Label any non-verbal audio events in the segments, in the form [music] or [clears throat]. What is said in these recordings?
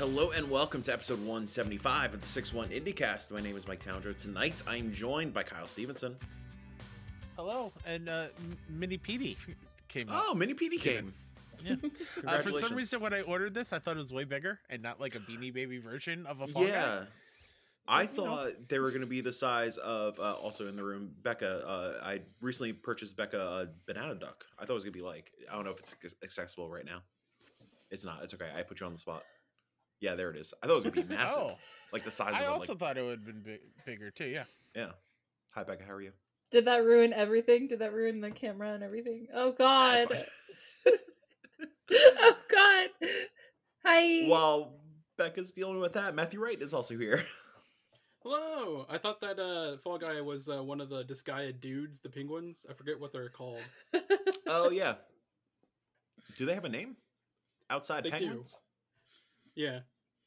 Hello and welcome to episode 175 of the 61 IndieCast. My name is Mike Townsend. Tonight I'm joined by Kyle Stevenson. Hello, and uh, Mini Petey came up. Oh, Mini PD came. Yeah. [laughs] Uh, for some reason, when I ordered this, I thought it was way bigger and not like a Beanie Baby version of a Fall Guy. yeah. I You know. thought they were going to be the size of, uh, also in the room, Becca. Uh, I recently purchased Becca a banana duck. I thought it was going to be like, I don't know if it's accessible right now. It's not. It's okay. I put you on the spot. Yeah, there it is. I thought it was going to be [laughs] massive. Oh, Like the size I of a, also like, thought it would have been big, bigger too. Yeah. yeah. Hi, Becca. How are you? Did that ruin everything? Did that ruin the camera and everything? Oh god. fine. [laughs] [laughs] oh god. Hi. While Becca's dealing with that, Matthew Wright is also here. Hello. I thought that uh, Fall Guy was uh, one of the disgaea dudes, the penguins. I forget what they're called. oh yeah. Do they have a name? Outside They do. Penguins? Yeah,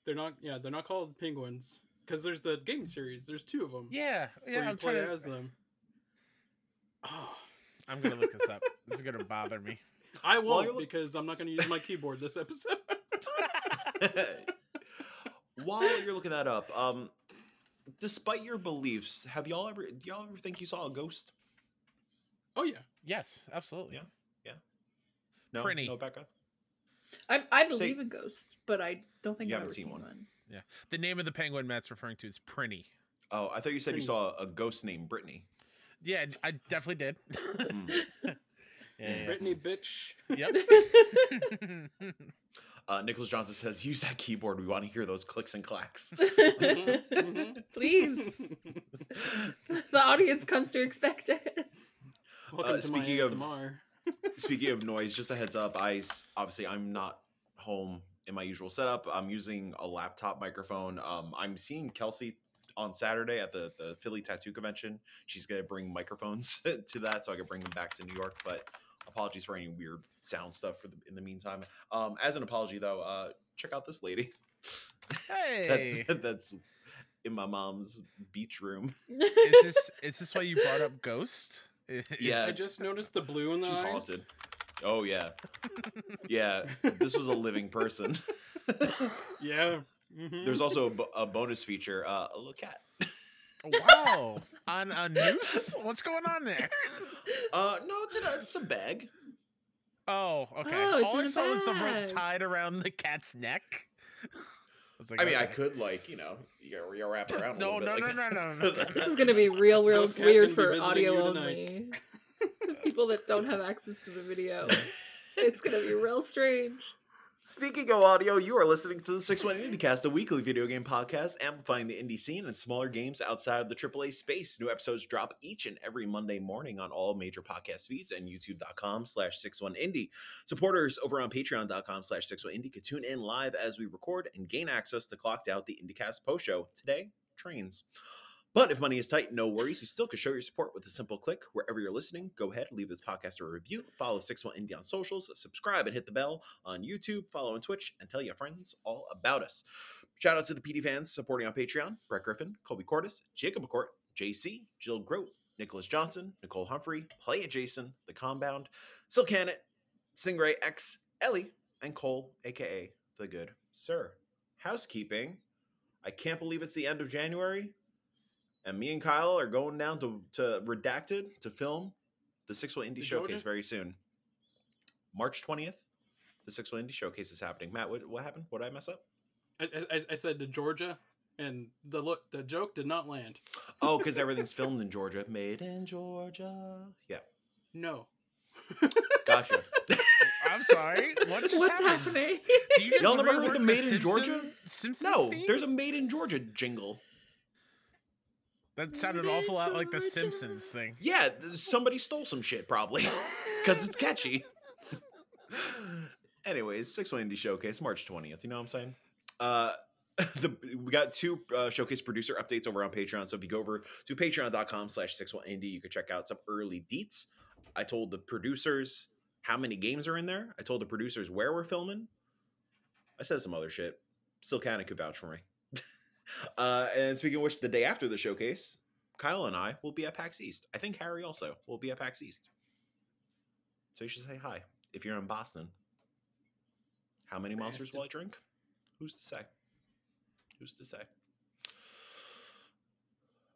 they're not. Yeah, they're not called penguins because there's the game series. There's two of them. Yeah. where Yeah. you I'm play trying to. as them. Oh, [sighs] I'm gonna look this up. this is gonna bother me. I won't you're because I'm not going to use my keyboard this episode. [laughs] While you're looking that up, um, despite your beliefs, have y'all ever do y'all ever think you saw a ghost? oh yeah. yes, absolutely. Yeah. Yeah. No, Pretty. no, Becca. I, I Say- believe in ghosts, but I don't think You I've haven't ever seen seen one. one. The name of the penguin Matt's referring to is Prinny. Oh, I thought you said you saw a ghost named Brittany. Yeah, I definitely did. [laughs] Mm. yeah, yeah. Brittany bitch. Yep. [laughs] [laughs] Uh, Nicholas Johnson says, "Use that keyboard. We want to hear those clicks and clacks." Please. the audience comes to expect it. Welcome Uh, to my speaking of- ASMR. Speaking of noise, just a heads up. I obviously I'm not home in my usual setup. I'm using a laptop microphone. Um, I'm seeing Kelsey on Saturday at the the Philly Tattoo Convention. She's gonna bring microphones [laughs] to that, so I can bring them back to New York. But apologies for any weird sound stuff for the in the meantime. Um, as an apology though, uh, check out this lady. [laughs] Hey. that's, that's in my mom's beach room. is this is this why you brought up Ghost? Is- Yeah. I just noticed the blue in the She's eyes. haunted. Oh yeah, yeah. This was a living person. [laughs] Yeah. mhm. There's also a, bonus feature, uh, a little cat. wow. [laughs] On a noose? What's going on there? Uh, no, it's in a, it's a bag. Oh, okay. Oh, it's All I in a saw was the rope tied around the cat's neck. I, was like, I mean, oh, I okay. could like you know, you gotta, you gotta wrap [laughs] around. No, little no, bit, no, like- no, no, no, [laughs] this is gonna be real, real Ghost cat weird for audio only. [laughs] People that don't have access to the video. It's gonna be real strange. Speaking of audio, you are listening to the Six One IndieCast, a weekly video game podcast amplifying the indie scene and smaller games outside of the AAA space. New episodes drop each and every Monday morning on all major podcast feeds and youtube.com slash 61indie. Supporters over on patreon.com slash 61indie can tune in live as we record and gain access to Clocked Out, the IndieCast post show. Today, trains. But if money is tight, no worries. You still can show your support with a simple click. Wherever you're listening, go ahead, leave this podcast a review, follow 61 Indie on socials, subscribe and hit the bell on YouTube, follow on Twitch, and tell your friends all about us. Shout out to the PD fans supporting on Patreon Brett Griffin, Colby Cortis, Jacob McCourt, JC, Jill Grote, Nicholas Johnson, Nicole Humphrey, Play It Jason, The Compound, Silcanet, Stingray X, Ellie, and Cole, aka The Good Sir. Housekeeping. I can't believe it's the end of January and me and Kyle are going down to, to Redacted to film the Six One Indie To Showcase Georgia? very soon. March 20th, the Six One Indie Showcase is happening. Matt, what, what happened? What did I mess up? I, I, I said to Georgia, and the look, the joke did not land. Oh, because [laughs] everything's filmed in Georgia. Made in Georgia. Yeah, No. gotcha. [laughs] I'm sorry. What just What's happened? happening? Do you just Y'all never heard the Made in Simpson- Georgia? Simpsons no, theme? there's a Made in Georgia jingle. That sounded an awful lot like the Simpsons thing. Yeah, somebody stole some shit probably [laughs] because it's catchy. [laughs] Anyways, Six One Indie Showcase, March twentieth. You know what I'm saying? Uh, [laughs] the we got two uh, showcase producer updates over on Patreon. So if you go over to patreon.com slash six one indie, you can check out some early deets. I told the producers how many games are in there. I told the producers where we're filming. I said some other shit. Still kind of could vouch for me. Uh, and speaking of which, the day after the showcase, Kyle and I will be at PAX East. I think Harry also will be at PAX East. So you should say hi if you're in Boston. How many monsters will I drink? Who's to say? Who's to say?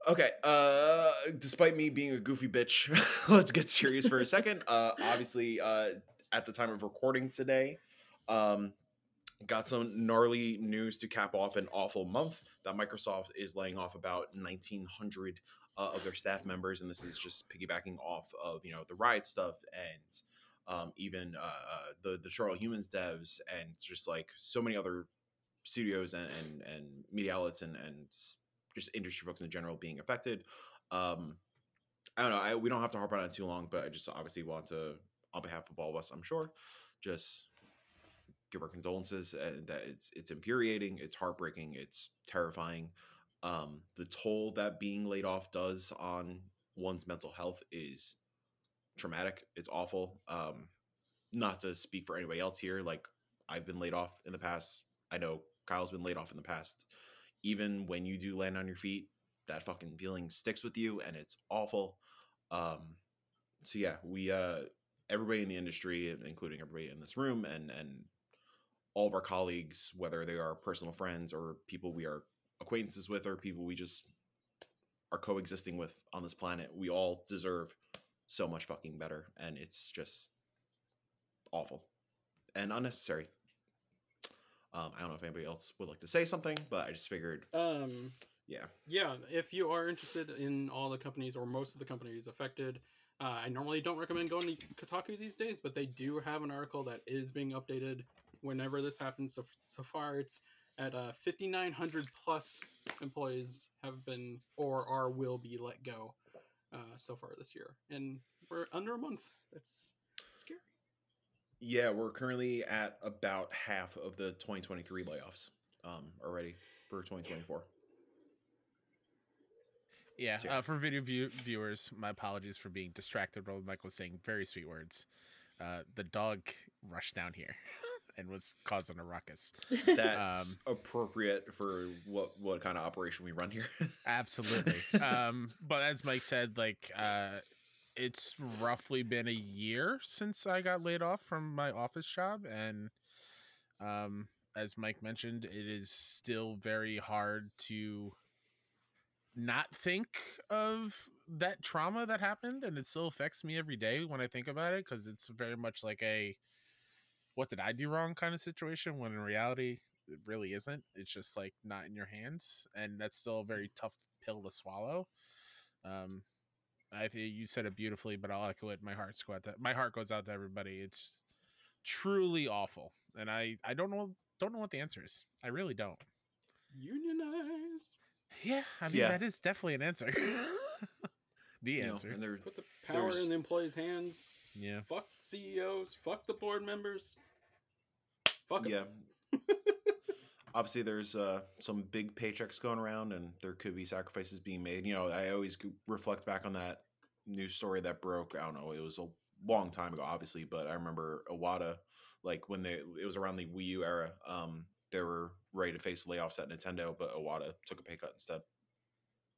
Okay. Uh, despite me being a goofy bitch, [laughs] let's get serious for a second. Uh, obviously, uh, at the time of recording today, um, got some gnarly news to cap off an awful month that Microsoft is laying off about 1,900 uh, of their staff members, and this is just piggybacking off of you know the riot stuff and um, even uh, uh, the the Charlotte Humans devs and just like so many other studios and and, and media outlets and and just industry folks in general being affected. Um, I don't know. I, we don't have to harp on it too long, but I just obviously want to, on behalf of all of us, I'm sure, just give our condolences and that it's it's infuriating, it's heartbreaking, it's terrifying. Um, the toll that being laid off does on one's mental health is traumatic. It's awful. Um, not to speak for anybody else here, like I've been laid off in the past. I know Kyle's been laid off in the past. Even when you do land on your feet, that fucking feeling sticks with you and it's awful. Um, so yeah, we uh everybody in the industry, including everybody in this room and and all of our colleagues, whether they are personal friends or people we are acquaintances with or people we just are coexisting with on this planet, we all deserve so much fucking better. And it's just awful and unnecessary. Um, I don't know if anybody else would like to say something, but I just figured, Um, yeah, yeah, if you are interested in all the companies or most of the companies affected, uh, I normally don't recommend going to Kotaku these days, but they do have an article that is being updated whenever this happens. So so far, it's at uh, 5,900 plus employees have been or are will be let go uh, so far this year, and we're under a month. That's scary. yeah, we're currently at about half of the 2023 layoffs um, already for 2024. Yeah, So, yeah. uh, for video view- viewers, my apologies for being distracted while Mike was saying very sweet words. Uh, the dog rushed down here [laughs] and was causing a ruckus. That's Um, appropriate for what what kind of operation we run here. Absolutely. [laughs] um, but as Mike said, like uh, it's roughly been a year since I got laid off from my office job, and um, as Mike mentioned, it is still very hard to not think of that trauma that happened, and it still affects me every day when I think about it because it's very much like a what did I do wrong kind of situation when in reality it really isn't. It's just like not in your hands, and that's still a very tough pill to swallow. Um, I think you said it beautifully, but I'll echo it. My heart's go out to, my heart goes out to everybody. It's truly awful, and I I don't know don't know what the answer is. I really don't. Unionize. Yeah, I mean Yeah. that is definitely an answer. [laughs] the You know, answer. and Put the power in the employees' hands. yeah. Fuck CEOs. Fuck the board members. Fuck 'em. yeah. Obviously, there's uh, some big paychecks going around, and there could be sacrifices being made. You know, I always reflect back on that news story that broke. I don't know, it was a long time ago, obviously, but I remember Iwata, like when they it was around the Wii U era. Um, they were ready to face layoffs at Nintendo, but Iwata took a pay cut instead.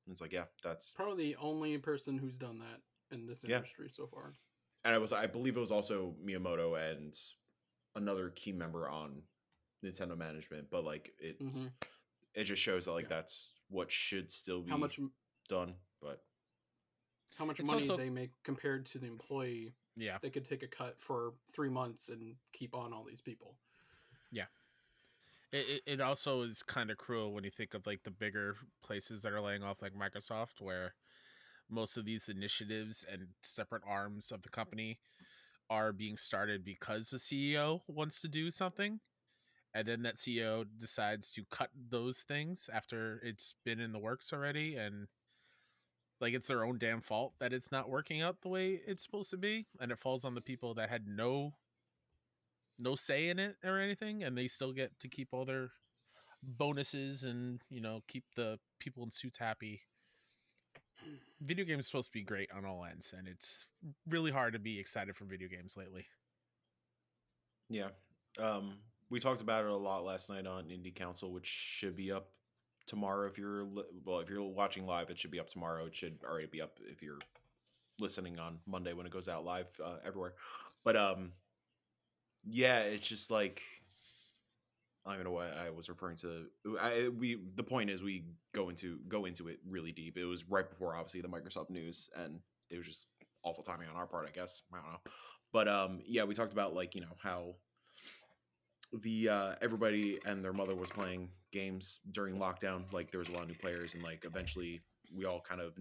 And it's like, yeah, that's Probably the only person who's done that in this Yeah. industry so far. and I was I believe it was also Miyamoto and another key member on Nintendo management, but like it's Mhm. it just shows that like Yeah. that's what should still be How much done. But how much money also- they make compared to the employee? Yeah. They could take a cut for three months and keep on all these people. Yeah. it, it also is kind of cruel when you think of like the bigger places that are laying off, like Microsoft, where most of these initiatives and separate arms of the company are being started because the CEO wants to do something. And then that CEO decides to cut those things after it's been in the works already. And like it's their own damn fault that it's not working out the way it's supposed to be. And it falls on the people that had no no say in it or anything and they still get to keep all their bonuses and you know keep the people in suits happy video games are supposed to be great on all ends and it's really hard to be excited for video games lately yeah, um, we talked about it a lot last night on Indie Council, which should be up tomorrow. If you're well, if you're watching live, it should be up tomorrow. It should already be up if you're listening on Monday when it goes out live uh, everywhere. But um, yeah, it's just like I don't know what I was referring to. I we the point is we go into go into it really deep. It was right before obviously the Microsoft news, and it was just awful timing on our part, I guess. I don't know, but um, yeah, we talked about like you know how the uh everybody and their mother was playing games during lockdown. Like there was a lot of new players, and like eventually we all kind of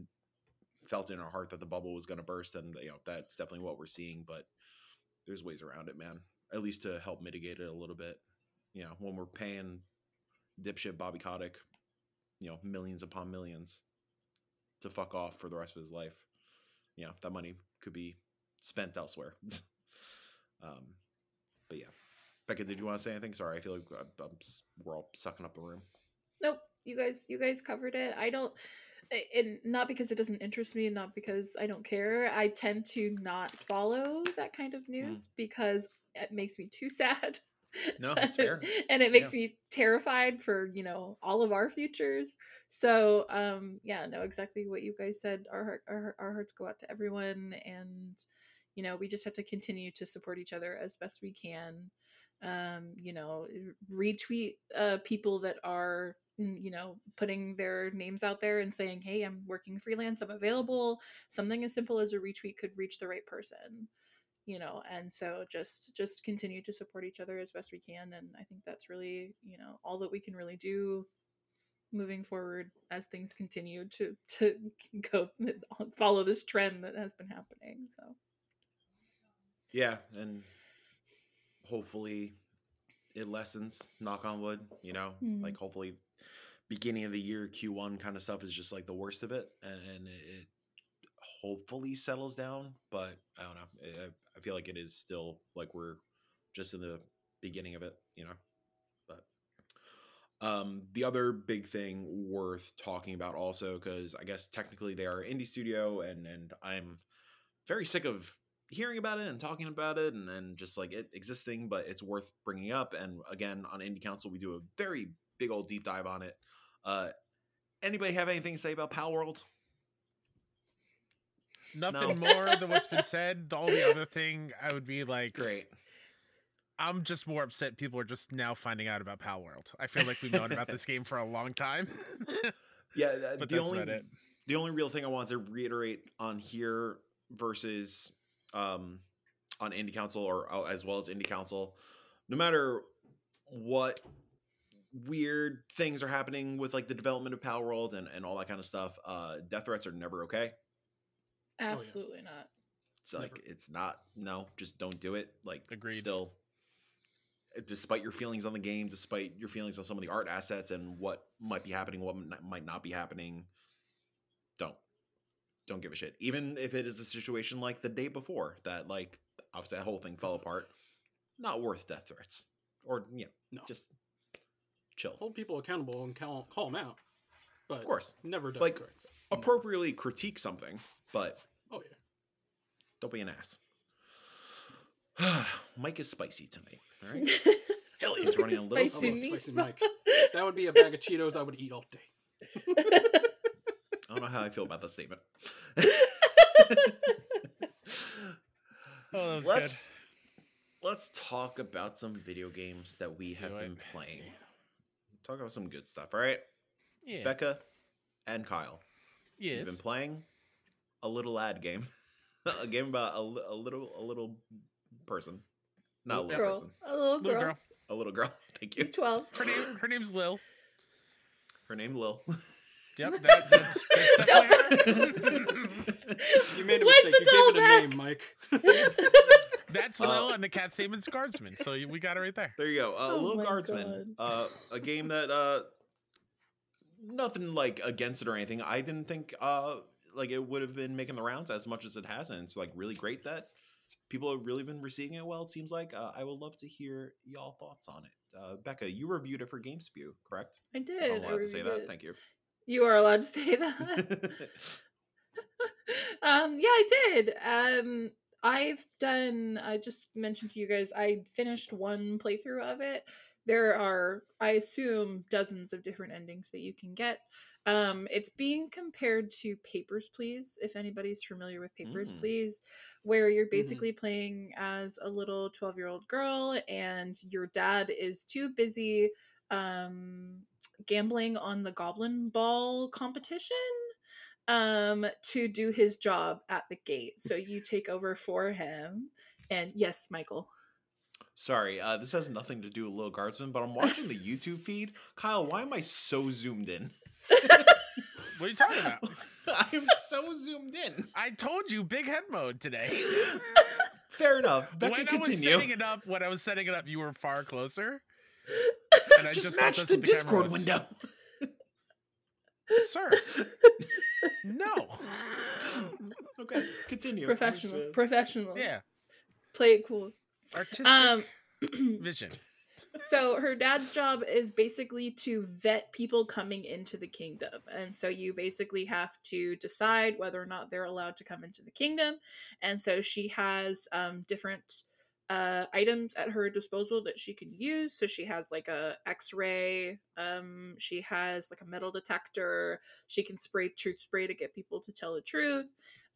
felt in our heart that the bubble was going to burst, and you know that's definitely what we're seeing. But there's ways around it, man. At least to help mitigate it a little bit. You know, when we're paying dipshit Bobby Kotick, you know, millions upon millions to fuck off for the rest of his life, you know, that money could be spent elsewhere. [laughs] um, but yeah, Becca, did you want to say anything? Sorry, I feel like I'm, I'm, we're all sucking up the room. Nope, you guys, you guys covered it. I don't, and not because it doesn't interest me, and not because I don't care. I tend to not follow that kind of news because it makes me too [laughs] sad. No, it's [laughs] fair. and it makes me terrified for you know all of our futures. So um, yeah, no, exactly what you guys said. Our heart, our our hearts go out to everyone, and you know we just have to continue to support each other as best we can um you know retweet uh people that are you know putting their names out there and saying hey i'm working freelance i'm available something as simple as a retweet could reach the right person you know and so just just continue to support each other as best we can and i think that's really you know all that we can really do moving forward as things continue to to [laughs] go [laughs] follow this trend that has been happening so Yeah, and hopefully it lessens. Knock on wood. You know, Mhm. like hopefully beginning of the year Q1 kind of stuff is just like the worst of it, and it, it hopefully settles down. But I don't know. I, I feel like it is still like we're just in the beginning of it. You know, but. Um, the other big thing worth talking about also, because I guess technically they are indie studio, and and I'm very sick of hearing about it and talking about it and, and just like it existing, but it's worth bringing up. And again, on Indie Council, we do a very big old deep dive on it. Uh, anybody have anything to say about Pal World? Nothing more than what's been [laughs] said. The only other thing I would be like, Great. I'm just more upset people are just now finding out about Pal World. I feel like we've known about this game for a long time. [laughs] Yeah, uh, But the that's only about it. the only real thing I want to reiterate on here versus um on Indie Council or uh, as well as Indie Council, no matter what weird things are happening with like the development of Pal World and, and all that kind of stuff, uh death threats are never okay. Yeah. absolutely not It's like it's not no, just don't do it. Like Agreed. still uh, despite your feelings on the game, despite your feelings on some of the art assets and what might be happening, what might not be happening, don't don't give a shit. Even if it is a situation like the day before that like obviously that whole thing fell apart, not worth death threats. Or yeah, No. just chill. Hold people accountable and call, call them out. But Of course. never death Like, threats. No. Appropriately critique something, but Oh yeah. don't be an ass. [sighs] Mike is spicy tonight. All right. [laughs] Hell yeah. He's running a little Spicy slow. Spicy Mike. That would be a bag of Cheetos I would eat all day. I don't know how I feel about that statement. [laughs] Oh, that let's let's talk about some video games that we Let's have do it. been playing. Talk about some good stuff. All right, good. Yeah. Becca and Kyle, yes. you've been playing a little ad game, [laughs] a game about a, a little a little person, not a Little little girl, person, a little Little girl. girl. a little girl. [laughs] Thank you. He's twelve. Her name. Her name's Lil. Her name Lil. [laughs] Yep. That, that's, that's definitely. You made a Where's mistake. the You gave it a doll name, Mike. That's Uh, Lil, and the cat's name is Guardsman. So we got it right there. There you go. Uh, Oh Little Guardsman. Uh, a game that uh, nothing like against it or anything. I didn't think uh, like it would have been making the rounds as much as it has, and it's like really great that people have really been receiving it well. It seems like uh, I would love to hear y'all thoughts on it. Uh, Becca, you reviewed it for GameSpew, correct? I If did. I'm allowed to say that. it. Thank you. You are allowed to say that. [laughs] [laughs] um, yeah, I did. Um, I've done. I just mentioned to you guys. I finished one playthrough of it. There are, I assume, dozens of different endings that you can get. Um, it's being compared to Papers, Please, if anybody's familiar with Papers, Mm. Please, where you're basically playing as a little 12 year old girl and your dad is too busy um, gambling on the Goblin Ball competition um, to do his job at the gate. So you take over for him. And yes, Michael. Sorry, uh, this has nothing to do with Little Guardsman, but I'm watching the YouTube [laughs] feed. Kyle, why am I so zoomed in? What are you talking about? [laughs] I am so zoomed in. I told you, big head mode today. [laughs] Fair enough. Becca, when I was setting it up, when I was setting it up, you were far closer. And I just, just match thought the Discord was. window. Sir, no. okay, continue. professional. Professional. Yeah, Play it cool. Artistic Um, [clears throat] vision. so her dad's job is basically to vet people coming into the kingdom. And so you basically have to decide whether or not they're allowed to come into the kingdom. And so she has um, different uh, items at her disposal that she can use. So she has like a x-ray um, she has like a metal detector. She can spray truth spray to get people to tell the truth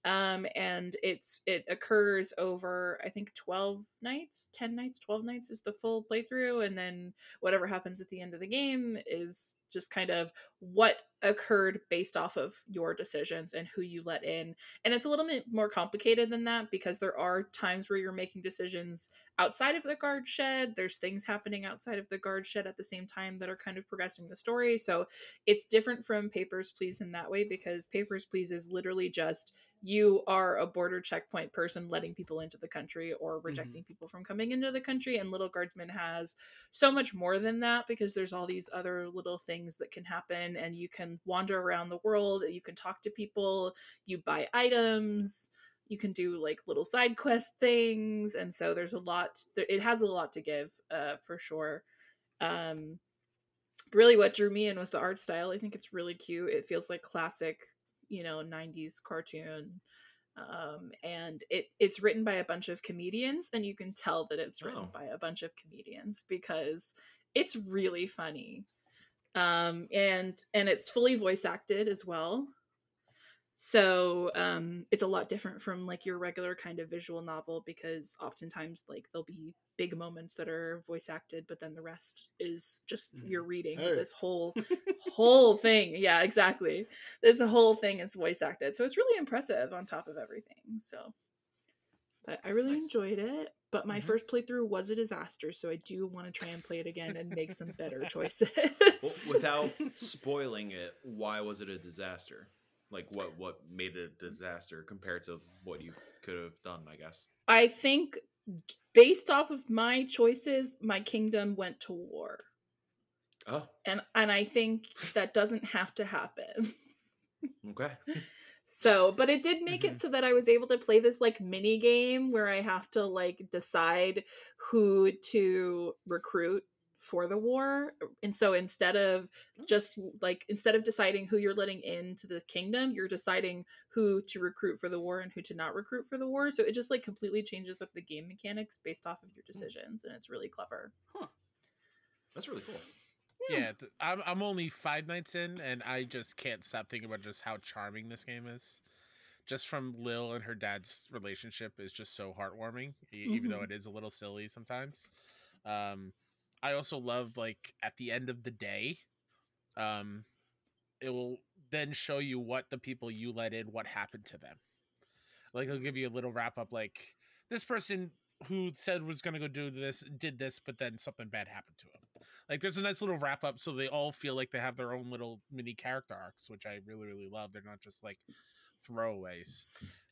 um and it's it occurs over i think 12 nights 10 nights 12 nights is the full playthrough and then whatever happens at the end of the game is just kind of what occurred based off of your decisions and who you let in and it's a little bit more complicated than that because there are times where you're making decisions outside of the guard shed there's things happening outside of the guard shed at the same time that are kind of progressing the story so it's different from papers please in that way because papers please is literally just you are a border checkpoint person letting people into the country or mm-hmm. rejecting people from coming into the country and little guardsman has so much more than that because there's all these other little things that can happen and you can wander around the world you can talk to people you buy items you can do like little side quest things and so there's a lot it has a lot to give uh for sure um really what drew me in was the art style i think it's really cute it feels like classic you know 90s cartoon um and it it's written by a bunch of comedians and you can tell that it's written Oh. by a bunch of comedians because it's really funny um and and it's fully voice acted as well. So um it's a lot different from like your regular kind of visual novel because oftentimes like there'll be big moments that are voice acted but then the rest is just Mhm. you're reading. This whole [laughs] whole thing. Yeah exactly. This whole thing is voice acted. So it's really impressive on top of everything so but i really Nice. enjoyed it but my Mhm. first playthrough was a disaster so i do want to try and play it again and make some better [laughs] choices Well, without [laughs] spoiling it, why was it a disaster? Like what what made it a disaster compared to what you could have done, I guess. I think based off of my choices, my kingdom went to war. Oh, And and I think that doesn't have to happen. okay. [laughs] So, but it did make it mm-hmm. so that I was able to play this like mini game where I have to like decide who to recruit for the war. And so instead of just like instead of deciding who you're letting into the kingdom, you're deciding who to recruit for the war and who to not recruit for the war. So it just like completely changes up the game mechanics based off of your hmm. decisions and it's really clever. Huh. That's really cool. Yeah, th- I'm I'm only five nights in, and I just can't stop thinking about just how charming this game is. Just from Lil and her dad's relationship is just so heartwarming, e- even though Mhm. it is a little silly sometimes. Um, I also love like at the end of the day, um, it will then show you what the people you let in, what happened to them. Like it'll give you a little wrap up, like this person who said was gonna go do this did this, but then something bad happened to him. Like there's a nice little wrap up, so they all feel like they have their own little mini character arcs, which I really really love. They're not just like throwaways.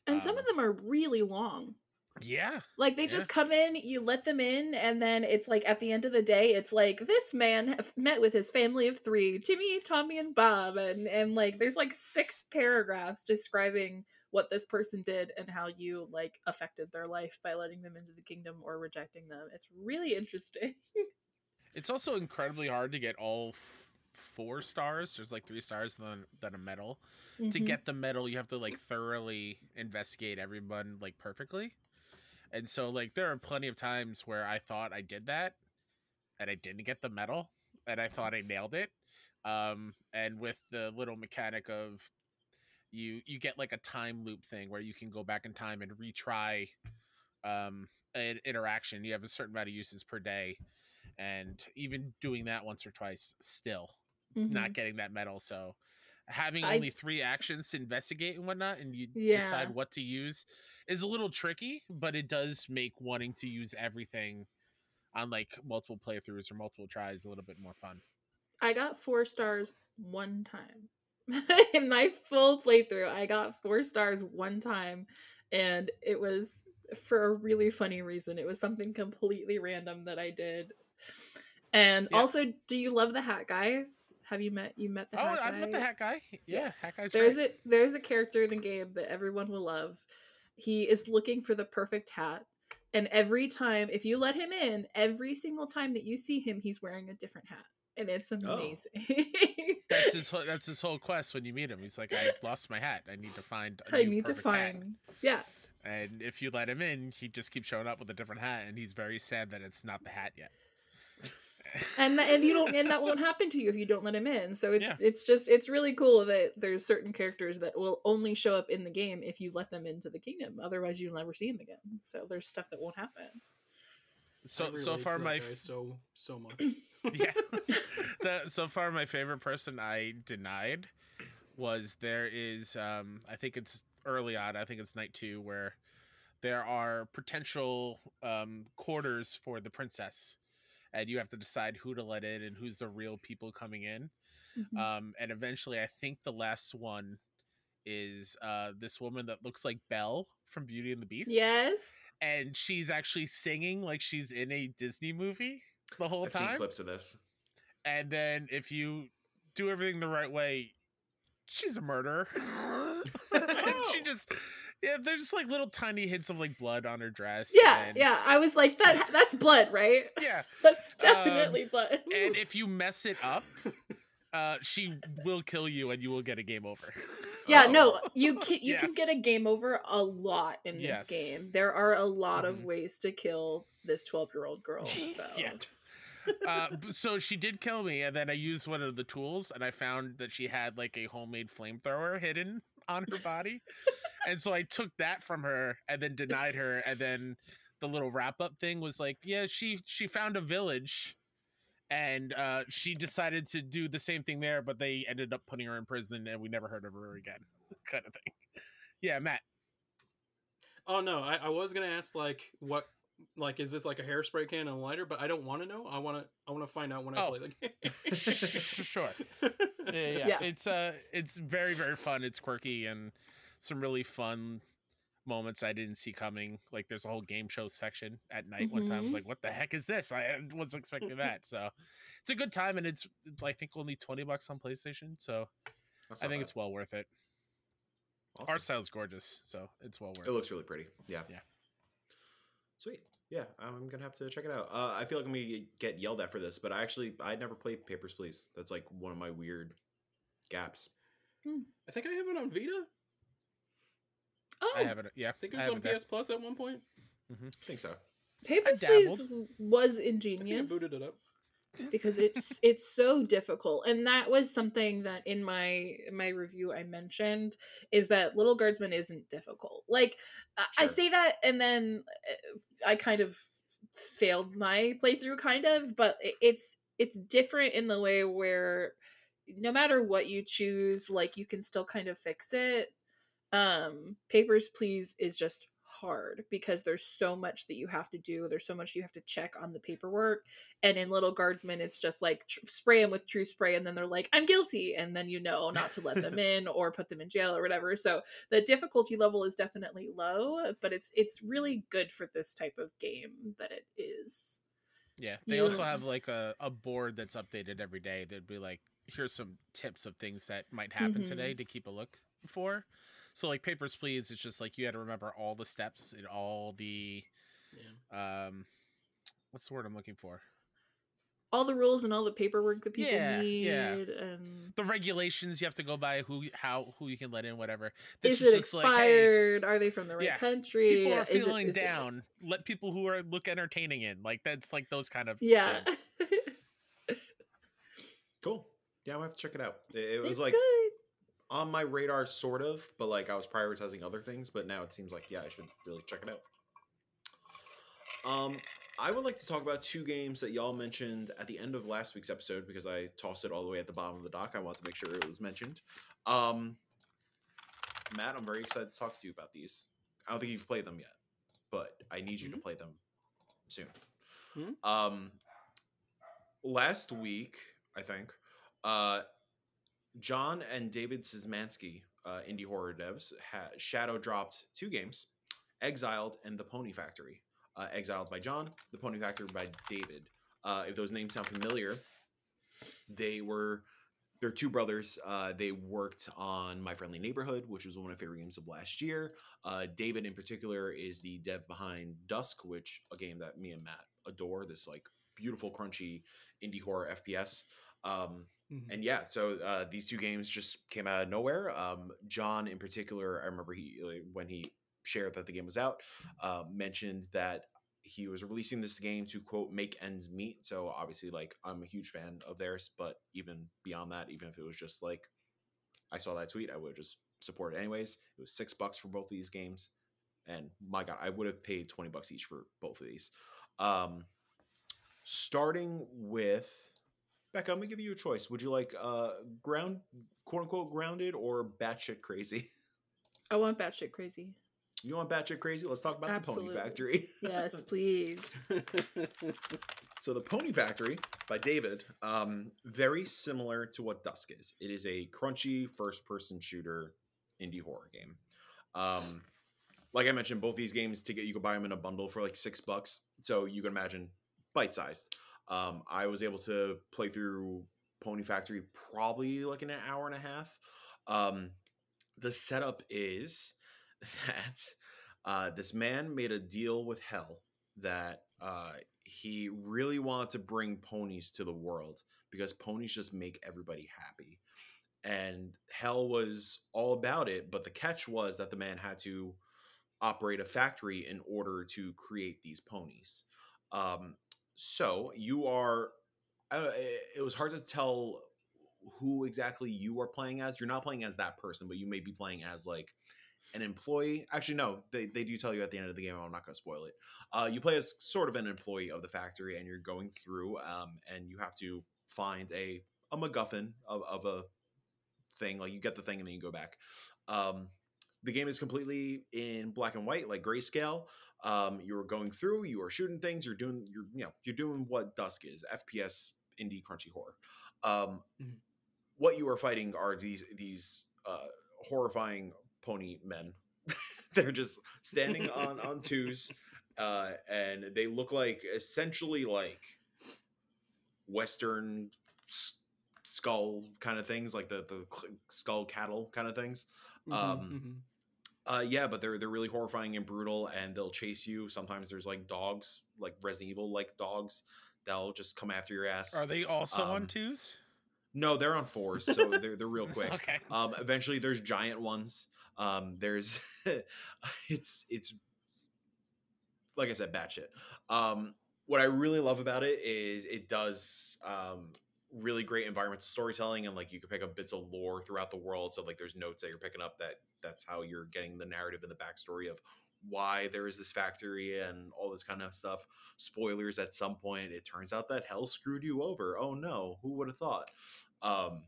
And some of Um, them are really long. Yeah, Like they Yeah. just come in, you let them in, and then it's like at the end of the day, it's like this man met with his family of three: Timmy, Tommy, and Bob, and and like there's like six paragraphs describing what this person did and how you like affected their life by letting them into the kingdom or rejecting them. It's really interesting. [laughs] it's also incredibly hard to get all f- four stars. There's like three stars and then, then a medal. To Mhm. get the medal, you have to like thoroughly investigate everyone like perfectly. And so like there are plenty of times where I thought I did that and I didn't get the medal. and I thought I nailed it. Um, and with the little mechanic of you you get like a time loop thing where you can go back in time and retry um an interaction. You have a certain amount of uses per day, and even doing that once or twice, still Mhm. not getting that medal. So having I- only three actions to investigate and whatnot, and you Yeah. decide what to use, is a little tricky. But it does make wanting to use everything on like multiple playthroughs or multiple tries a little bit more fun. I got four stars one time. [laughs] In my full playthrough, I got four stars one time, and it was for a really funny reason. It was something completely random that I did. And Yeah. also, do you love the hat guy? Have you met you met the oh, hat guy? I met the hat guy. Yeah, Yeah. hat guy's there's great. a there's a character in the game that everyone will love. He is looking for the perfect hat. And every time, if you let him in, every single time that you see him, he's wearing a different hat. And it's oh. amazing. That's his [laughs] whole, that's his whole quest when you meet him. He's like, I lost my hat. I need to find. a I new need to perfect hat." find. Yeah. And if you let him in, he just keeps showing up with a different hat, and he's very sad that it's not the hat yet. And tha- and you don't and that [laughs] won't happen to you if you don't let him in. So it's Yeah. it's just it's really cool that there's certain characters that will only show up in the game if you let them into the kingdom. Otherwise you'll never see them again. So there's stuff that won't happen. So so far my f- so so much. [coughs] yeah. [laughs] [laughs] the, so far, my favorite person I denied was there is, um, I think it's early on, I think it's night two, where there are potential um, quarters for the princess, and you have to decide who to let in and who's the real people coming in. Mhm. Um, and eventually, I think the last one is uh, this woman that looks like Belle from Beauty and the Beast. yes. And she's actually singing like she's in a Disney movie the whole I've time seen clips of this. and then if you do everything the right way, she's a murderer. [laughs] and she [laughs] just yeah, there's just like little tiny hints of like blood on her dress. Yeah, and, yeah. I was like that that's blood, right? [laughs] yeah. [laughs] That's Um, definitely blood. And if [laughs] you mess it up, uh, she will kill you, and you will get a game over. Yeah, Oh. no, you can you Yeah. can get a game over a lot in this Yes. game. There are a lot of Mhm. ways to kill this twelve year old girl. So. Yeah. Uh, so she did kill me, and then I used one of the tools, and I found that she had like a homemade flamethrower hidden on her body, and so I took that from her, and then denied her, and then the little wrap up thing was like, yeah, she she found a village, and uh, she decided to do the same thing there, but they ended up putting her in prison, and we never heard of her again, [laughs] kind of thing. Yeah, Matt. Oh no, I, I was gonna ask like what like is this like a hairspray can and a lighter, but I don't want to know. I want to I want to find out when I Oh. play the [laughs] game. Sure. yeah, yeah, Yeah. It's uh, it's very very fun. It's quirky and some really fun moments I didn't see coming. Like there's a whole game show section at night. One time I was Mhm. like, "What the heck is this?" I wasn't expecting that. So it's a good time, and it's I think only twenty bucks on PlayStation. So That's I think bad. it's well worth it. Awesome. Art style's gorgeous, so it's well worth It it. looks really pretty. Yeah. Yeah. Sweet. Yeah, I'm gonna have to check it out. Uh, I feel like I'm gonna get yelled at for this, but I actually I never played Papers Please. That's like one of my weird gaps. I think I have it on Vita. Oh, I have it. Yeah, I think it I was on it there. PS Plus at one point. I think so. Papers, dabbled. Please was I think I ingenious booted it up. Because it's it's so difficult, and that was something that in my my review I mentioned is that Little Guardsman isn't difficult. Like I- I say that, and then uh, I kind of failed my playthrough, kind of, but it's it's different in the way where no matter what you choose, like you can still kind of fix it. Um, Papers, Please is just hard because there's so much that you have to do. There's so much you have to check on the paperwork. And in Little Guardsman, it's just like tr- spray them with true spray, and then they're like, "I'm guilty," and then you know not to let them [laughs] in or put them in jail or whatever. So the difficulty level is definitely low, but it's it's really good for this type of game that it is. Yeah, they also have like a, a board that's updated every day. That'd be like, here's some tips of things that might happen Mhm. today to keep a look for. So like Papers Please, it's just like you had to remember all the steps and all the Yeah. um, what's the word I'm looking for? All the rules and all the paperwork that people Yeah, need, yeah. and The regulations you have to go by, who how who you can let in, whatever. This is was it just like, hey, expired? Are they from the right Yeah. country? people are Is it- feeling is it- down. Let people who are look entertaining in. Like that's like those kind of Yeah. things. [laughs] Cool. Yeah, I'm gonna have to check it out. It, it was it's like good. On my radar, sort of, but like I was prioritizing other things. But now it seems like yeah, I should really check it out. Um, I would like to talk about two games that y'all mentioned at the end of last week's episode because I tossed it all the way at the bottom of the doc. I want to make sure it was mentioned. Um, Matt, I'm very excited to talk to you about these. I don't think you've played them yet, but I need you to Mhm. play them soon. Mhm. Um, last week, I think, uh, John and David Szymanski, uh, indie horror devs, ha- shadow dropped two games, Exiled and The Pony Factory. Uh, Exiled by John, The Pony Factory by David. Uh, if those names sound familiar, they were they're two brothers. Uh, they worked on My Friendly Neighborhood, which was one of my favorite games of last year. Uh, David, in particular, is the dev behind Dusk, which a game that me and Matt adore. This like beautiful, crunchy indie horror FPS. Um, Mhm. and yeah, so uh, these two games just came out of nowhere. Um, John, in particular, I remember he like, when he shared that the game was out, uh, mentioned that he was releasing this game to quote make ends meet. So obviously, like I'm a huge fan of theirs, but even beyond that, even if it was just like I saw that tweet, I would just support it anyways. It was six bucks for both of these games, and my god, I would have paid twenty bucks each for both of these. Um, starting with Becca, I'm gonna give you a choice. Would you like uh ground quote unquote grounded or batshit crazy? [laughs] I want batshit crazy. You want batshit crazy? Let's talk about the Pony Factory. [laughs] Yes, please. So the Pony Factory by David, um, very similar to what Dusk is. It is a crunchy first-person shooter indie horror game. Um, like I mentioned, both these games to get you can buy them in a bundle for like six bucks. So you can imagine bite-sized. Um, I was able to play through Pony Factory probably like in an hour and a half. Um, the setup is [laughs] that uh, this man made a deal with hell that uh, he really wanted to bring ponies to the world because ponies just make everybody happy. And hell was all about it, but the catch was that the man had to operate a factory in order to create these ponies. Um, so you are, uh, it was hard to tell who exactly you are playing as. You're not playing as that person, but you may be playing as like an employee. Actually, no, they, they do tell you at the end of the game. I'm not going to spoil it. Uh, you play as sort of an employee of the factory, and you're going through, um, and you have to find a a MacGuffin of, of a thing. Like you get the thing, and then you go back. Um, the game is completely in black and white, like grayscale. Um, you're going through, you are shooting things, you're doing, you're you know, you're doing what Dusk is, FPS indie crunchy horror. Um, Mhm. What you are fighting are these these uh, horrifying pony men. [laughs] They're just standing on on twos, [laughs] uh, and they look like essentially like Western s- skull kind of things, like the the skull cattle kind of things. Mhm, Um, mhm. Uh, yeah, but they're they're really horrifying and brutal, and they'll chase you. Sometimes there's like dogs, like Resident Evil like dogs, that'll just come after your ass. Are they also on Um, twos? No, they're on fours, so they're they're real [laughs] quick. Okay. Um, eventually, there's giant ones. Um, there's [laughs] it's it's like I said, batshit. Um, what I really love about it is it does um, really great environmental storytelling, and like you can pick up bits of lore throughout the world. So like, there's notes that you're picking up that that's how you're getting the narrative and the backstory of why there is this factory and all this kind of stuff. Spoilers at some point, it turns out that hell screwed you over. Oh no, who would have thought? Um,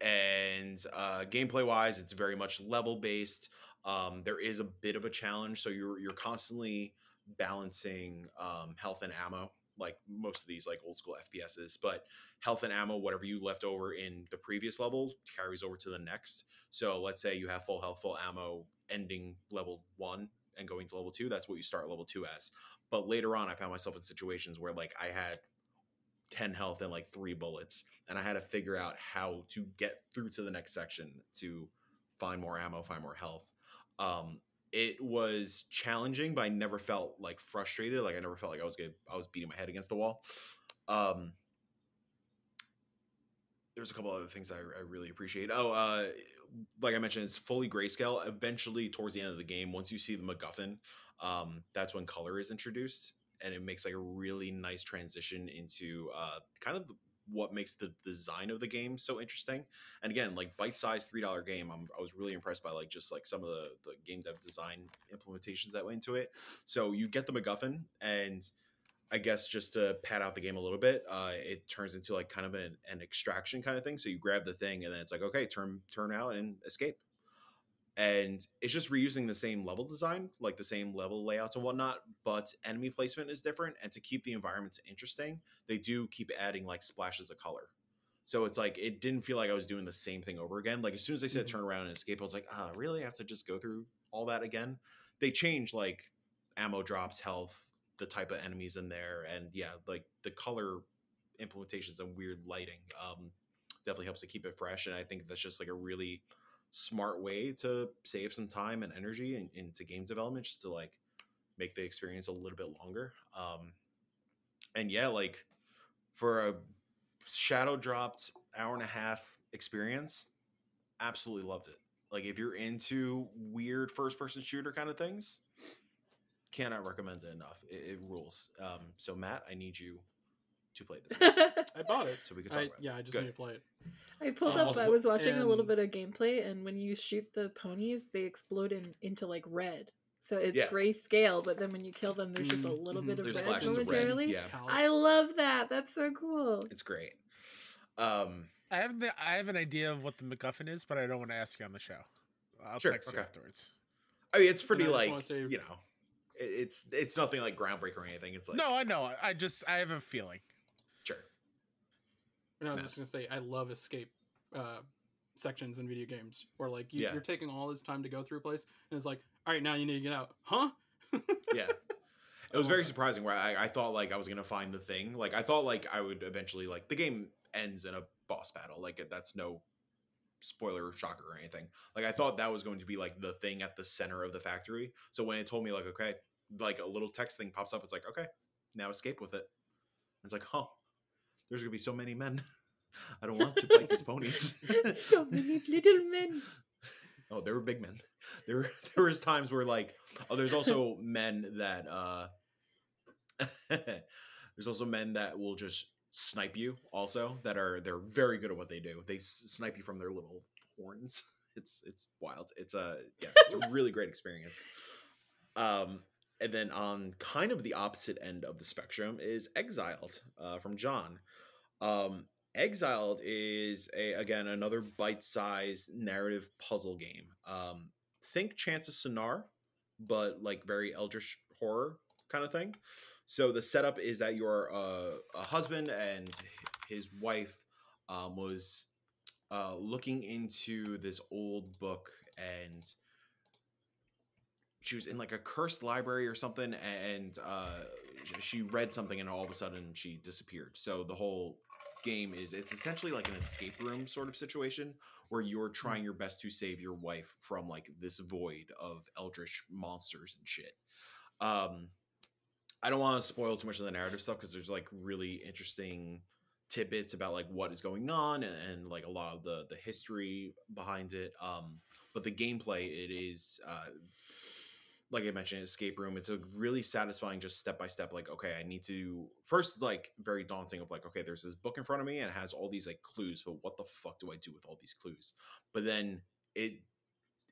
and uh, gameplay wise, it's very much level based. Um, there is a bit of a challenge, so you're you're constantly balancing um, health and ammo, like most of these like old school FPSs. But health and ammo, whatever you left over in the previous level, carries over to the next. So let's say you have full health, full ammo, ending level one and going to level two. That's what you start level two as. But later on, I found myself in situations where like I had 10 health and like three bullets and i had to figure out how to get through to the next section to find more ammo find more health um it was challenging but i never felt like frustrated like i never felt like i was good i was beating my head against the wall um there's a couple other things I, I really appreciate. Oh, uh, like I mentioned, it's fully grayscale. Eventually, towards the end of the game, once you see the MacGuffin, um, that's when color is introduced, and it makes like a really nice transition into uh, kind of what makes the design of the game so interesting. And again, like bite-sized three dollar game, I'm, I was really impressed by like just like some of the the game dev design implementations that went into it. So you get the MacGuffin, and I guess just to pad out the game a little bit, uh, it turns into like kind of an, an extraction kind of thing. So you grab the thing, and then it's like okay, turn turn out and escape and it's just reusing the same level design, like the same level layouts and whatnot, but enemy placement is different. And to keep the environments interesting, they do keep adding like splashes of color. So it's like it didn't feel like I was doing the same thing over again. Like as soon as they said Mhm. turn around and escape, I was like, ah, really? I have to just go through all that again? They change like ammo drops, health, the type of enemies in there, and yeah, like the color implementations and weird lighting um, definitely helps to keep it fresh. And I think that's just like a really smart way to save some time and energy in, into game development just to like make the experience a little bit longer um and yeah like for a shadow dropped hour and a half experience absolutely loved it. Like if you're into weird first person shooter kind of things cannot recommend it enough. It, it rules. Um so matt i need you to play this [laughs] I bought it. so we could talk I, about it. yeah, I just Good. need to play it. I pulled Um, up. also- I was watching a little bit of gameplay, and when you shoot the ponies, they explode in, into like red. So it's Yeah. grayscale, but then when you kill them, there's just a Mm, little mhm. bit of there's red splashes of red momentarily. yeah I love that. That's so cool. it's great um I have the I have an idea of what the MacGuffin is, but I don't want to ask you on the show. I'll Sure, text you afterwards. I mean, it's pretty like say- you know, it's it's nothing like groundbreaking or anything. It's like no, I know. I just I have a feeling. And I was Yeah. just gonna say, I love escape uh, sections in video games, where like you, Yeah. you're taking all this time to go through a place, and it's like, all right, now you need to get out, huh? [laughs] yeah. It was love very surprising where I, I thought like I was gonna find the thing. Like I thought like I would eventually like the game ends in a boss battle. Like that's no spoiler or shocker or anything. Like I thought that was going to be like the thing at the center of the factory. So when it told me like okay, like a little text thing pops up, it's like okay, now escape with it. It's like huh, there's gonna be so many men. [laughs] I don't want to fight these ponies. [laughs] so many little men. [laughs] Oh, they were big men. There were there was times where like oh, there's also men that uh there's also men that will just snipe you also that are they're very good at what they do. They snipe you from their little horns. It's it's wild. It's a yeah, it's a really great experience. Um and then on kind of the opposite end of the spectrum is Exiled uh, from John. Um, Exiled is a again another bite-sized narrative puzzle game. Um, think Chants of Sennaar, but like very eldritch horror kind of thing. So the setup is that you're a, a husband and his wife um, was uh, looking into this old book and she was in like a cursed library or something and uh, she read something and all of a sudden she disappeared. So the whole game is it's essentially like an escape room sort of situation where you're trying your best to save your wife from like this void of eldritch monsters and shit. Um I don't want to spoil too much of the narrative stuff because there's like really interesting tidbits about like what is going on and, and like a lot of the the history behind it. Um but the gameplay it is uh like I mentioned, escape room. It's a really satisfying, just step by step. Like, okay, I need to first, like, very daunting. Of like, okay, there's this book in front of me and it has all these like clues, but what the fuck do I do with all these clues? But then it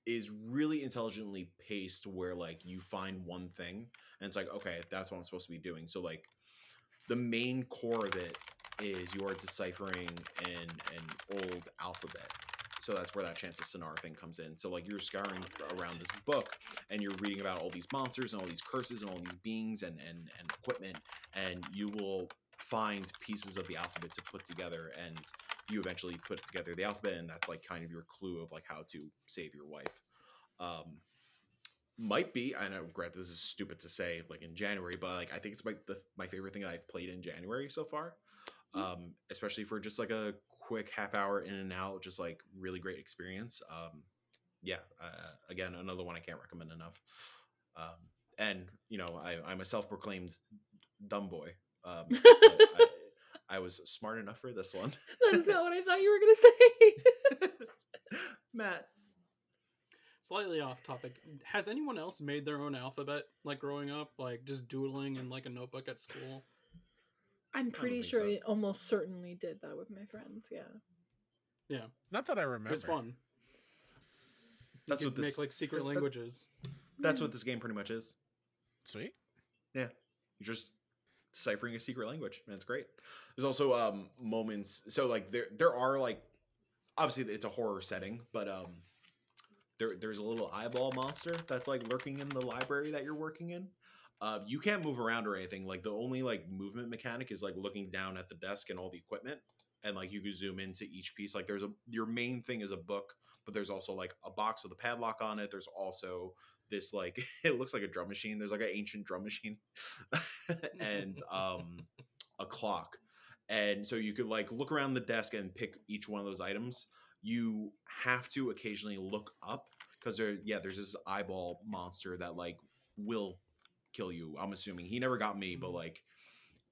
is really intelligently paced, where like you find one thing and it's like, okay, that's what I'm supposed to be doing. So like, the main core of it is you're deciphering an an old alphabet. So that's where that Chants of Sennaar thing comes in. So like you're scouring around this book and you're reading about all these monsters and all these curses and all these beings and and, and equipment, and you will find pieces of the alphabet to put together and you eventually put together the alphabet and that's like kind of your clue of like how to save your wife um might be i know grant this is stupid to say like in january but like i think it's my the, my favorite thing that i've played in january so far um especially for just like a quick half hour in and out just like really great experience um yeah uh, again another one i can't recommend enough um and you know i i'm a self-proclaimed dumb boy um [laughs] I, I was smart enough for this one That is not what I thought you were gonna say. [laughs] matt Slightly off topic. Has anyone else made their own alphabet like growing up, like just doodling in like a notebook at school? I'm pretty sure so. I almost certainly did that with my friends. Yeah. Yeah, Not that I it remember. was fun. That's you what could this- make like secret that- that- languages. That's what this game pretty much is. Sweet. Yeah, you're just deciphering a secret language, and it's great. There's also um moments. So like there there are like obviously it's a horror setting, but um there there's a little eyeball monster that's like lurking in the library that you're working in. Uh, you can't move around or anything. Like the only like movement mechanic is like looking down at the desk and all the equipment, and like you can zoom into each piece. Like there's a your main thing is a book, but there's also like a box with a padlock on it. There's also this like [laughs] it looks like a drum machine. There's like an ancient drum machine, [laughs] and um a clock. And so you could like look around the desk and pick each one of those items. You have to occasionally look up because there, yeah, there's this eyeball monster that like will kill you. I'm assuming he never got me, but Mhm. like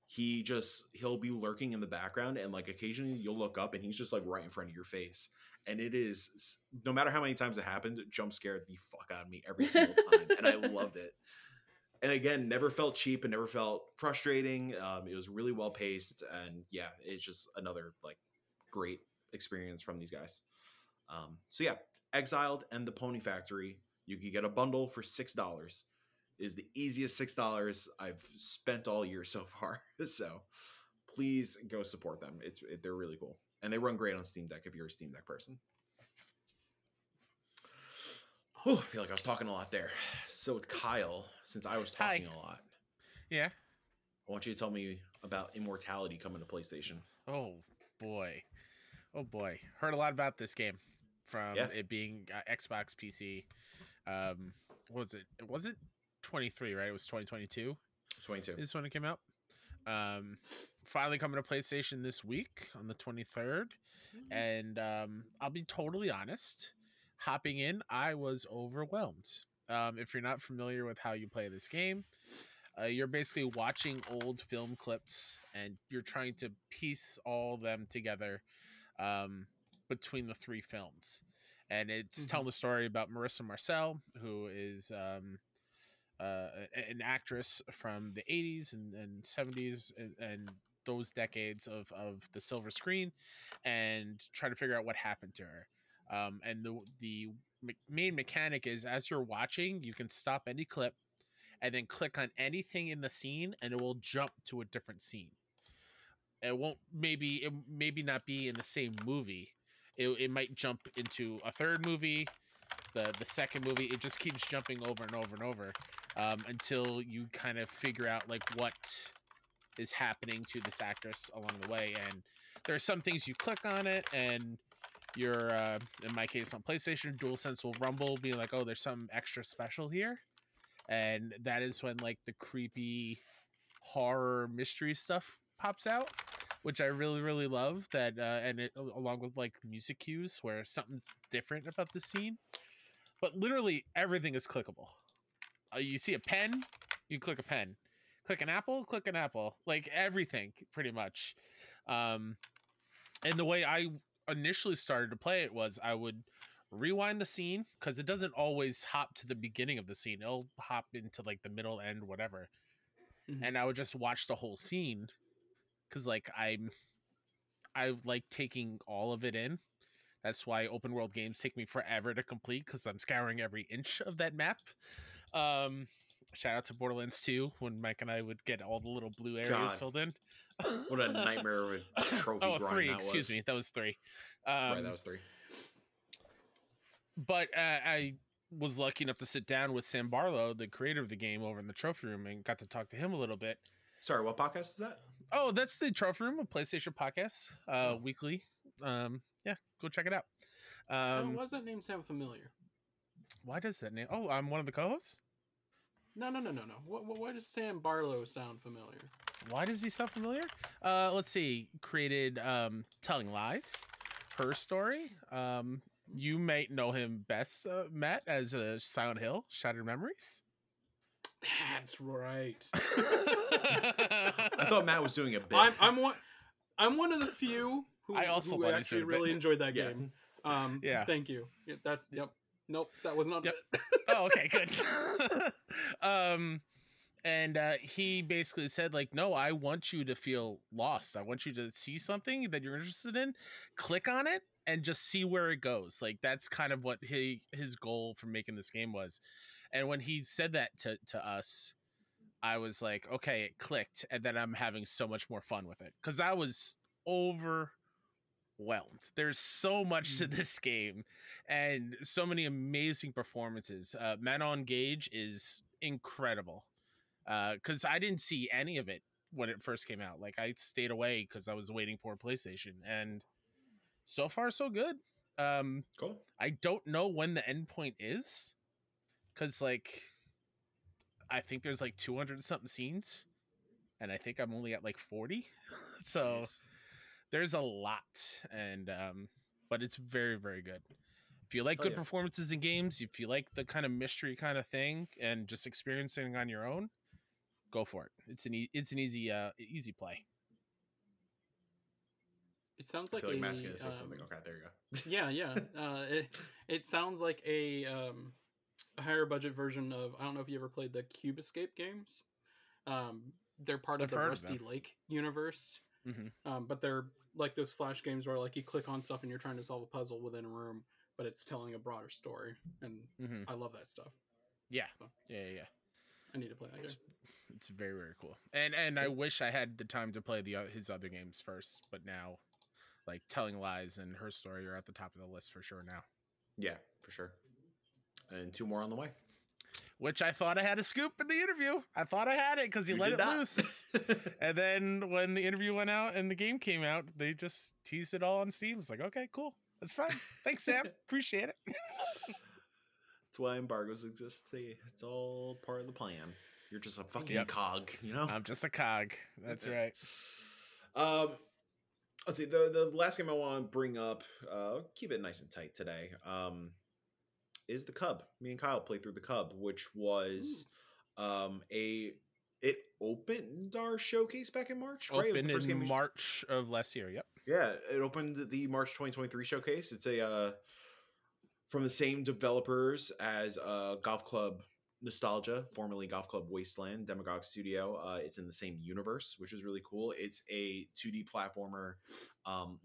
he just he'll be lurking in the background and like occasionally you'll look up and he's just like right in front of your face. And it is no matter how many times it happened, jump scared the fuck out of me every single time, and I loved it [laughs] and again never felt cheap and never felt frustrating um, it was really well paced and yeah it's just another like great experience from these guys um, so yeah exiled and the pony factory you can get a bundle for six dollars is the easiest six dollars i've spent all year so far [laughs] so please go support them it's it, they're really cool and they run great on steam deck if you're a steam deck person Whew, I feel like I was talking a lot there. So with Kyle, since I was Hi. talking a lot, Yeah. I want you to tell me about Immortality coming to PlayStation. Oh boy. Oh boy. Heard a lot about this game from Yeah. it being uh, Xbox PC. Um, what was it? Was it 23, right? It was 2022 22. is when it came out. Um, finally coming to PlayStation this week on the 23rd. And um, I'll be totally honest, hopping in, I was overwhelmed. Um, if you're not familiar with how you play this game, uh, you're basically watching old film clips and you're trying to piece all them together um, between the three films. And it's Mhm. telling the story about Marissa Marcel, who is um, uh, an actress from the 80s and, and 70s and, and those decades of, of the silver screen and try to figure out what happened to her. Um, and the the main mechanic is as you're watching, you can stop any clip and then click on anything in the scene, and it will jump to a different scene. It won't maybe it maybe not be in the same movie. It, it might jump into a third movie, the the second movie. It just keeps jumping over and over and over um, until you kind of figure out like what is happening to this actress along the way. And there are some things you click on it and your uh, in my case on PlayStation, DualSense will rumble, being like, "Oh, there's some extra special here," and that is when like the creepy horror mystery stuff pops out, which I really really love. That uh, and it along with like music cues where something's different about the scene, but literally everything is clickable. Uh, you see a pen, you click a pen. Click an apple, click an apple. Like everything, pretty much. Um, and the way I initially started to play it was I would rewind the scene because it doesn't always hop to the beginning of the scene. It'll hop into like the middle end, whatever. Mhm. And I would just watch the whole scene because like I'm I like taking all of it in. That's why open world games take me forever to complete because I'm scouring every inch of that map. Um, shout out to Borderlands 2 when Mike and I would get all the little blue areas God. filled in. What a nightmare of a [laughs] trophy oh, grind three, that excuse was. me. That was three. Um, right, that was three. but uh, I was lucky enough to sit down with Sam Barlow, the creator of the game, over in the trophy room and got to talk to him a little bit. Sorry, what podcast is that? Oh, that's the trophy room, a PlayStation podcast, uh, Oh. weekly. Um, yeah, go check it out. Oh, Um, why does that name sound familiar? Why does that name? Oh, I'm one of the co-hosts. No, no, no, no, no. What, what, why does Sam Barlow sound familiar? Why does he sound familiar? Uh, let's see. Created um, Telling Lies, Her Story. Um, you might know him best, uh, Matt, as uh, Silent Hill, Shattered Memories. That's right. [laughs] I thought Matt was doing a bit. I'm, I'm one. I'm one of the few who, I also who actually said bit. really enjoyed that yeah. game. Um, Yeah. Thank you. Yeah, that's yep. Nope, that was not Yep. it. oh, okay, [laughs] good. [laughs] um, and uh, he basically said like no i want you to feel lost i want you to see something that you're interested in click on it and just see where it goes like that's kind of what he his goal for making this game was and when he said that to, to us i was like okay it clicked and then i'm having so much more fun with it because i was overwhelmed there's so much to Mm. this game and so many amazing performances uh, manon gage is incredible because I didn't see any of it when it first came out. Like I stayed away because I was waiting for a PlayStation, and so far so good. Um, Cool. I don't know when the endpoint is, because like I think there's like 200 something scenes, and I think I'm only at like 40. [laughs] so Nice. There's a lot, and um, but it's very very good. If you like Oh, good yeah. performances in games, if you like the kind of mystery kind of thing, and just experiencing on your own, go for it. It's an e- it's an easy uh easy play. It sounds I like feel like a, Matt's gonna say um, something. Okay, there you go. yeah, yeah. [laughs] Uh, it, it sounds like a um, a higher budget version of I don't know if you ever played the Cube Escape games. Um, they're part I've of the heard of Rusty. Lake universe, Mhm. um, but they're like those flash games where like you click on stuff and you're trying to solve a puzzle within a room, but it's telling a broader story, and Mm-hmm. I love that stuff. Yeah, yeah, yeah. yeah. I need to play that game. It's, it's very very cool. And and I wish I had the time to play the o- his other games first, but now, like Telling Lies and Her Story are at the top of the list for sure now. Yeah, for sure. And two more on the way. Which I thought I had a scoop in the interview. I thought I had it because he You let it not. loose. [laughs] And then when the interview went out and the game came out, they just teased it all on Steam. It's like, okay, cool. That's fine. Thanks, Sam. [laughs] Appreciate it. That's why embargoes exist. They, it's all part of the plan. You're just a fucking Yep. cog, you know. I'm just a cog. That's right. Um, let's see. The the last game I want to bring up, uh, keep it nice and tight today. Um, is the Cub. Me and Kyle played through the Cub, which was um a it opened our showcase back in March, right? It was Opened the first game March of last year. Yep. Yeah, it opened the March 2023 showcase. It's a uh, from the same developers as uh, Golf Club Nostalgia, formerly Golf Club Wasteland, Demagog Studio. Uh, it's in the same universe, which is really cool. It's a 2D platformer, um,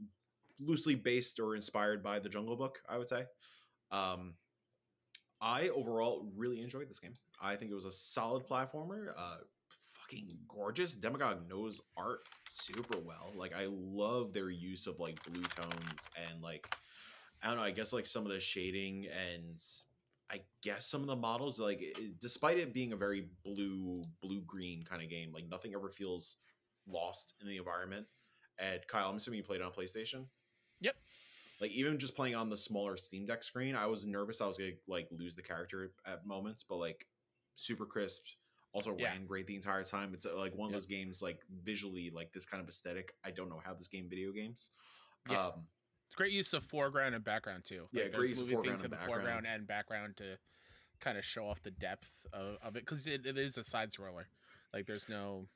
loosely based or inspired by the Jungle Book, I would say. Um, I overall really enjoyed this game. I think it was a solid platformer. Uh, fucking gorgeous. Demagog knows art super well. Like I love their use of like blue tones and like I don't know. I guess like some of the shading and I guess some of the models like it, despite it being a very blue blue green kind of game, like nothing ever feels lost in the environment. And Kyle, I'm assuming you played on PlayStation. Yep. Like even just playing on the smaller Steam Deck screen, I was nervous I was gonna like lose the character at moments, but like super crisp. Also Yeah. ran great the entire time. It's uh, like one of Yep. those games like visually like this kind of aesthetic. I don't know how this game video games. Yeah. Um, It's great use of foreground and background too. Yeah, Like, great there's use of moving foreground things in and the foreground and background to kind of show off the depth of, of it because it, it is a side scroller. Like there's no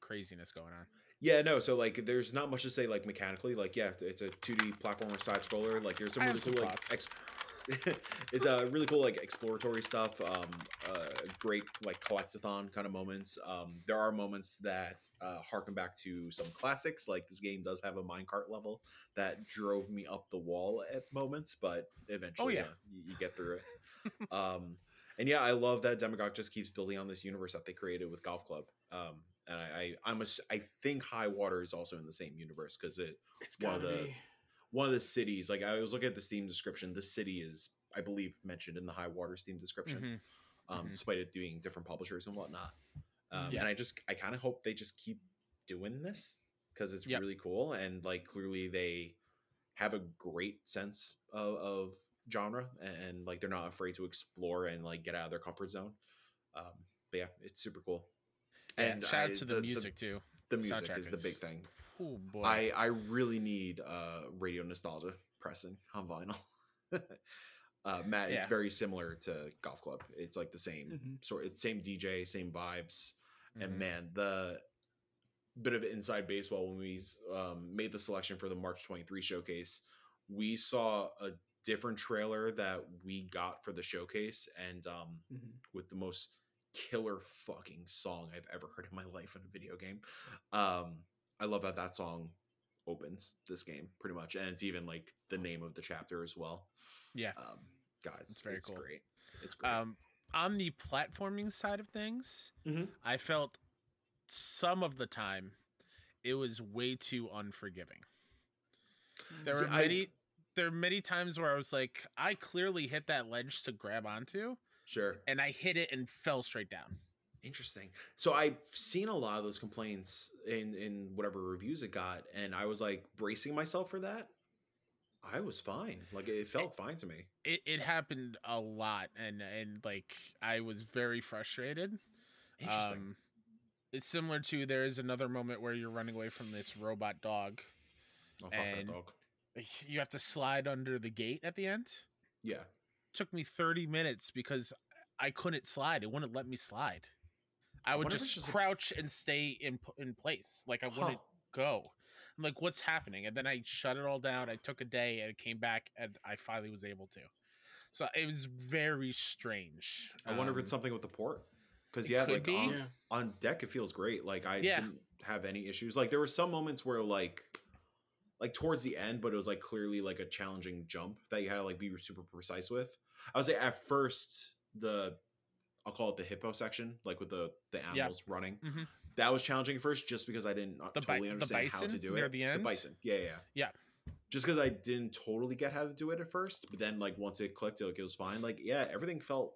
craziness going on. Yeah, no. So like, there's not much to say like mechanically. Like, yeah, it's a 2D platformer side scroller. Like, there's some I really some cool like ex- [laughs] it's a really cool like exploratory stuff. Um, uh, great like collectathon kind of moments. Um, there are moments that uh, harken back to some classics. Like this game does have a minecart level that drove me up the wall at moments, but eventually, oh, yeah. you, you get through it. um, and yeah, I love that Demagog just keeps building on this universe that they created with Golf Club. Um, and I, I, I'm a, I think High Water is also in the same universe because it It's one of the- be. one of the cities. Like I was looking at the Steam description, the city is, I believe, mentioned in the High Water Steam description, Mhm. um, mhm. despite it doing different publishers and whatnot. Um, Yeah. And I just, I kind of hope they just keep doing this because it's Yep. really cool and like clearly they have a great sense of, of genre and, and, like they're not afraid to explore and like get out of their comfort zone. Um, but yeah, it's super cool. Yeah, And shout out to the, music too. The, The music soundtrack is the big thing. Oh boy. I I really need uh radio nostalgia pressing on vinyl. [laughs] uh Matt, it's Yeah. very similar to Golf Club. It's like the same Mhm. sort it's same DJ, same vibes. And Mhm. man, the bit of inside baseball when we um, made the selection for the March 23 showcase, we saw a different trailer that we got for the showcase and um Mhm. with the most killer fucking song I've ever heard in my life in a video game. Um, I love that that song opens this game pretty much, and it's even like the name of the chapter as well. Yeah. Um, guys, It's very it's cool. great. It's great. Um, on the platforming side of things, Mhm. I felt some of the time it was way too unforgiving. There See, were I've- many there were many times where I was like, I clearly hit that ledge to grab onto, sure. and I hit it and fell straight down. Interesting. So I've seen a lot of those complaints in in whatever reviews it got, and I was like bracing myself for that. I was fine. Like it felt fine to me. It it happened a lot, and and like I was very frustrated. Interesting. Um, it's similar to there is another moment where you're running away from this robot dog. oh fuck that and- dog. You have to slide under the gate at the end. Yeah. Took me 30 minutes because I couldn't slide. It wouldn't let me slide. I would wonder just, it's just a- crouch and stay in in place. Like I wouldn't Huh. go. I'm like, what's happening? And then I shut it all down. I took a day and came back and I finally was able to. So it was very strange. I wonder if it's Um, something with the port. Because yeah, like on, Yeah. on deck it feels great. Like I Yeah. didn't have any issues. Like there were some moments where like like towards the end, but it was like clearly like a challenging jump that you had to like be super precise with. I would say at first the I'll call it the hippo section, like with the the animals running. Mhm. That was challenging at first, just because I didn't uh, The bi- totally the understand how to do near it. the end? bison, yeah, yeah, yeah. Yeah. Just because I didn't totally get how to do it at first, but then like once it clicked, like it was fine. Like yeah, everything felt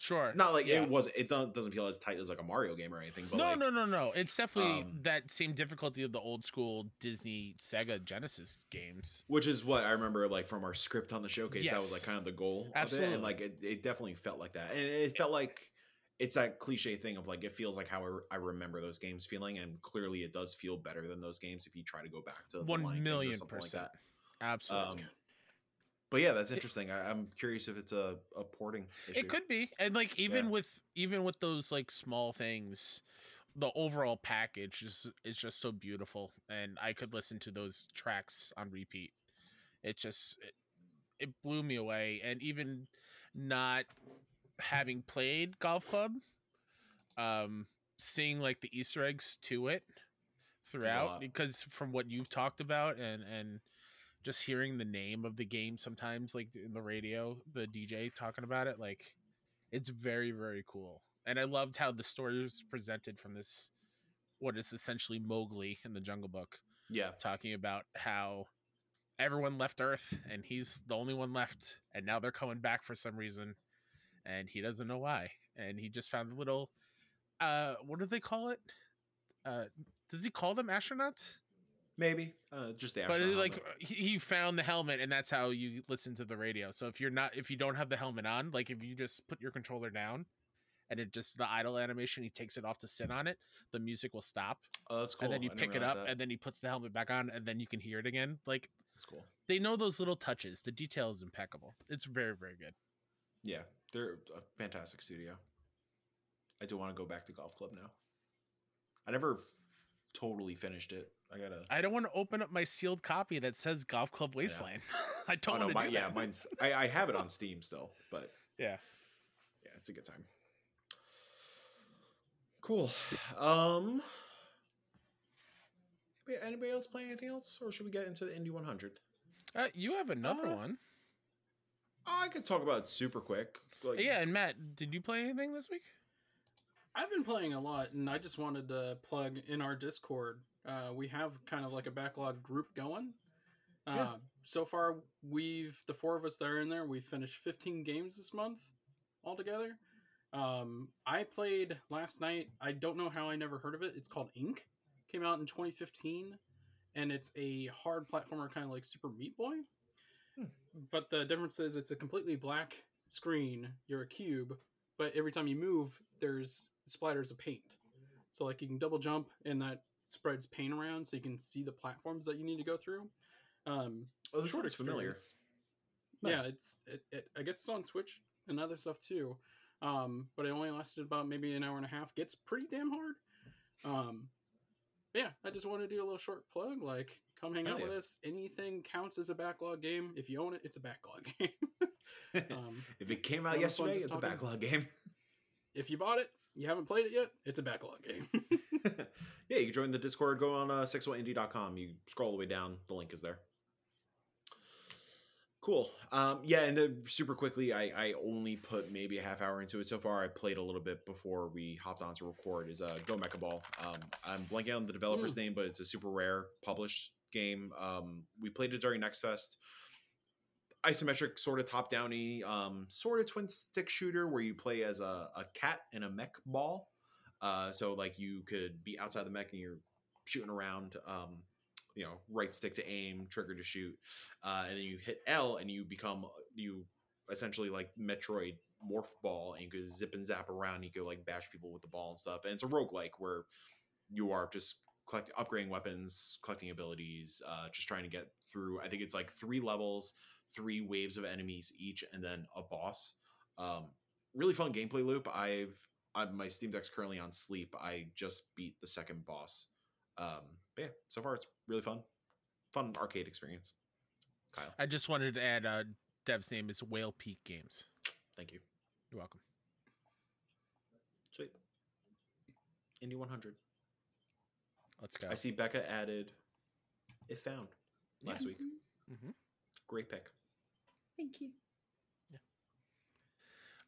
Sure. not like yeah. it wasn't. It doesn't doesn't feel as tight as like a Mario game or anything. But no, like, no, no, no. It's definitely um, that same difficulty of the old school Disney Sega Genesis games. which is what I remember like from our script on the showcase. That was like kind of the goal of it, Absolutely. and like it, it definitely felt like that, and it felt like it's that cliche thing of like it feels like how I, re- I remember those games feeling, and clearly it does feel better than those games if you try to go back to One Lion King or million like percent. that. Absolutely. Um, but yeah, that's It- interesting. I, I'm curious if it's a, a porting issue. It could be, and like even Yeah. with even with those like small things, the overall package is is just so beautiful, and I could listen to those tracks on repeat. It just it, it blew me away, and even not having played golf club, um, seeing like the Easter eggs to it throughout, because from what you've talked about and and just hearing the name of the game sometimes like in the radio the dj talking about it like it's very very cool. And i loved how the story was presented from this what is essentially mowgli in the jungle book Yeah, talking about how everyone left earth and he's the only one left and now they're coming back for some reason and he doesn't know why. And he just found a little uh what do they call it? Uh does he call them astronauts maybe. Uh, just the but astronaut like helmet. he, found the helmet and that's how you listen to the radio so if you're not if you don't have the helmet on like if you just put your controller down and it just the idle animation he takes it off to sit on it the music will stop oh, that's cool. and then you I pick it up that. and then he puts the helmet back on and then you can hear it again like that's cool. they know those little touches the detail is impeccable it's very very good Yeah, they're a fantastic studio. I do want to go back to golf club now. I never totally finished it. I gotta. i don't want to open up my sealed copy that says golf club wasteland [laughs] i Oh, don't no, want to do yeah, mine's. I, I have it on Steam still, but [laughs] yeah yeah, it's a good time. Cool. Um. anybody- else playing anything else, or should we get into the Indie 100? uh, you have another Uh, one Oh, I could talk about it super quick. Like, yeah and matt did you play anything this week I've been playing a lot, and I just wanted to plug in our Discord. Uh, we have kind of like a backlog group going. Uh, Yeah. So far, we've the four of us that are in there. We finished 15 games this month altogether. Um, I played last night. I don't know how I never heard of it. It's called Ink. Came out in 2015, and it's a hard platformer, kind of like Super Meat Boy. Hmm. But the difference is, it's a completely black screen. You're a cube, but every time you move, there's splatters of paint. So like you can double jump, and that spreads paint around, so you can see the platforms that you need to go through. Um, Oh, this short looks familiar. Nice. Yeah, it's it, it, I guess it's on Switch and other stuff too. Um, but it only lasted about maybe an hour and a half. Gets pretty damn hard. Um, yeah, I just want to do a little short plug. Like, come hang Hell out with us. Anything counts as a backlog game. If you own it, it's a backlog game. [laughs] um, if it came out yesterday, it's a backlog game. [laughs] if you bought it, you haven't played it yet, it's a backlog game. [laughs] [laughs] yeah, you can join the Discord. Go on uh, 61indie.com. You scroll all the way down. The link is there. Cool. Um, yeah, and then super quickly, I, I only put maybe a half hour into it so far. I played a little bit before we hopped on to record. Is uh, Go Mecha Ball. Um, I'm blanking on the developer's name, but it's a super rare published game. Um, we played it during Next Fest. Isometric, sort of top downy, um, sort of twin stick shooter where you play as a, a cat in a mech ball. Uh, so like you could be outside the mech and you're shooting around. Um, you know right stick to aim trigger to shoot uh, and then you hit l and you become you essentially like metroid morph ball and you could zip and zap around you could like bash people with the ball and stuff and it's a rogue like where you are just collecting upgrading weapons collecting abilities uh, just trying to get through i think it's like three levels three waves of enemies each and then a boss um, really fun gameplay loop i've I, my steam deck's currently on sleep i just beat the second boss um, but yeah, so far it's really fun, fun arcade experience. Kyle, I just wanted to add, uh, Dev's name is Whale Peak Games. thank you. You're welcome. Sweet. Indie 100. Let's go. I see Becca added If Found last week. Mhm. Mhm. Great pick. Thank you. Yeah.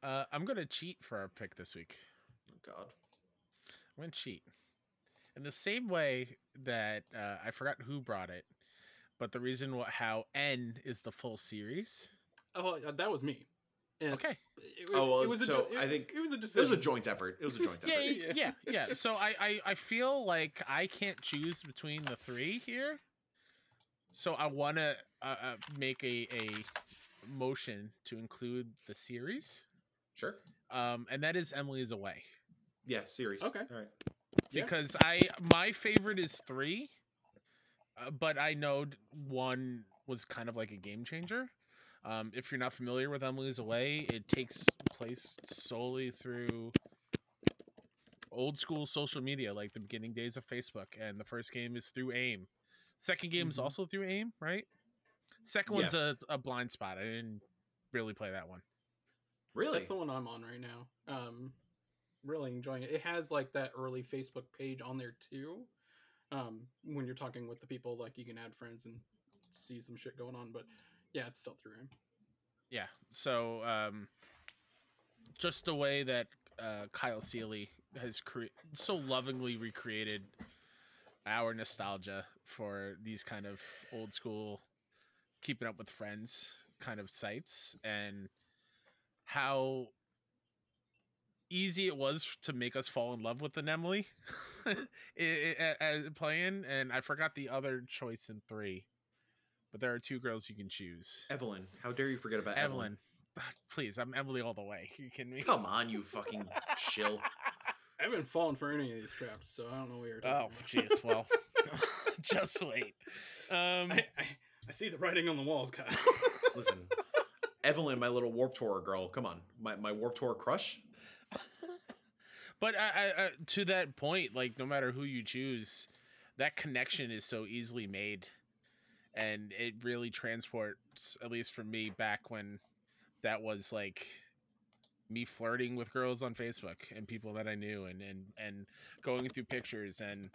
Uh, I'm gonna cheat for our pick this week. Oh, God. I'm gonna cheat in the same way that uh, I forgot who brought it, but the reason what how N is the full series. oh, uh, that was me. And Okay. It, Oh, well, it was a, so jo- I think it was a It was a joint effort. It was a joint [laughs] Yeah, effort. yeah, yeah, yeah. So I, I I feel like I can't choose between the three here. So I want to uh, uh, make a a motion to include the series, Sure. um, and that is Emily is away. Yeah, series. Okay. All right. Yeah. because I my favorite is three, uh, but I know one was kind of like a game changer. Um, if you're not familiar with Emily's Away, it takes place solely through old school social media, like the beginning days of Facebook. And the first game is through AIM. Second game is Mhm. also through AIM, right? Second one's a, a blind spot. I didn't really play that one. Really? That's the one I'm on right now. Um, really enjoying it. It has like that early Facebook page on there too. Um, when you're talking with the people, like you can add friends and see some shit going on. But yeah, it's still through him. Yeah. So um, just the way that uh, Kyle Seeley has cre- so lovingly recreated our nostalgia for these kind of old school keeping up with friends kind of sites and how easy it was to make us fall in love with an Emily [laughs] i- i- a- a- playing and I forgot the other choice in 3 but there are two girls you can choose. Evelyn. How dare you forget about Evelyn? Evelyn. Please, I'm Emily all the way. [laughs] you kidding me? Come on, you fucking shill. [laughs] I haven't fallen for any of these traps, so I don't know what you're Oh, talking jeez. Well, just wait. Um. I, I, I see the writing on the walls, Kyle. [laughs] Listen, [laughs] Evelyn, my little Warp Tour girl. Come on, my my Warp Tour crush. but I, I, I, to that point, like no matter who you choose, that connection is so easily made, and it really transports, at least for me, back when that was like me flirting with girls on Facebook and people that I knew, and and and going through pictures, and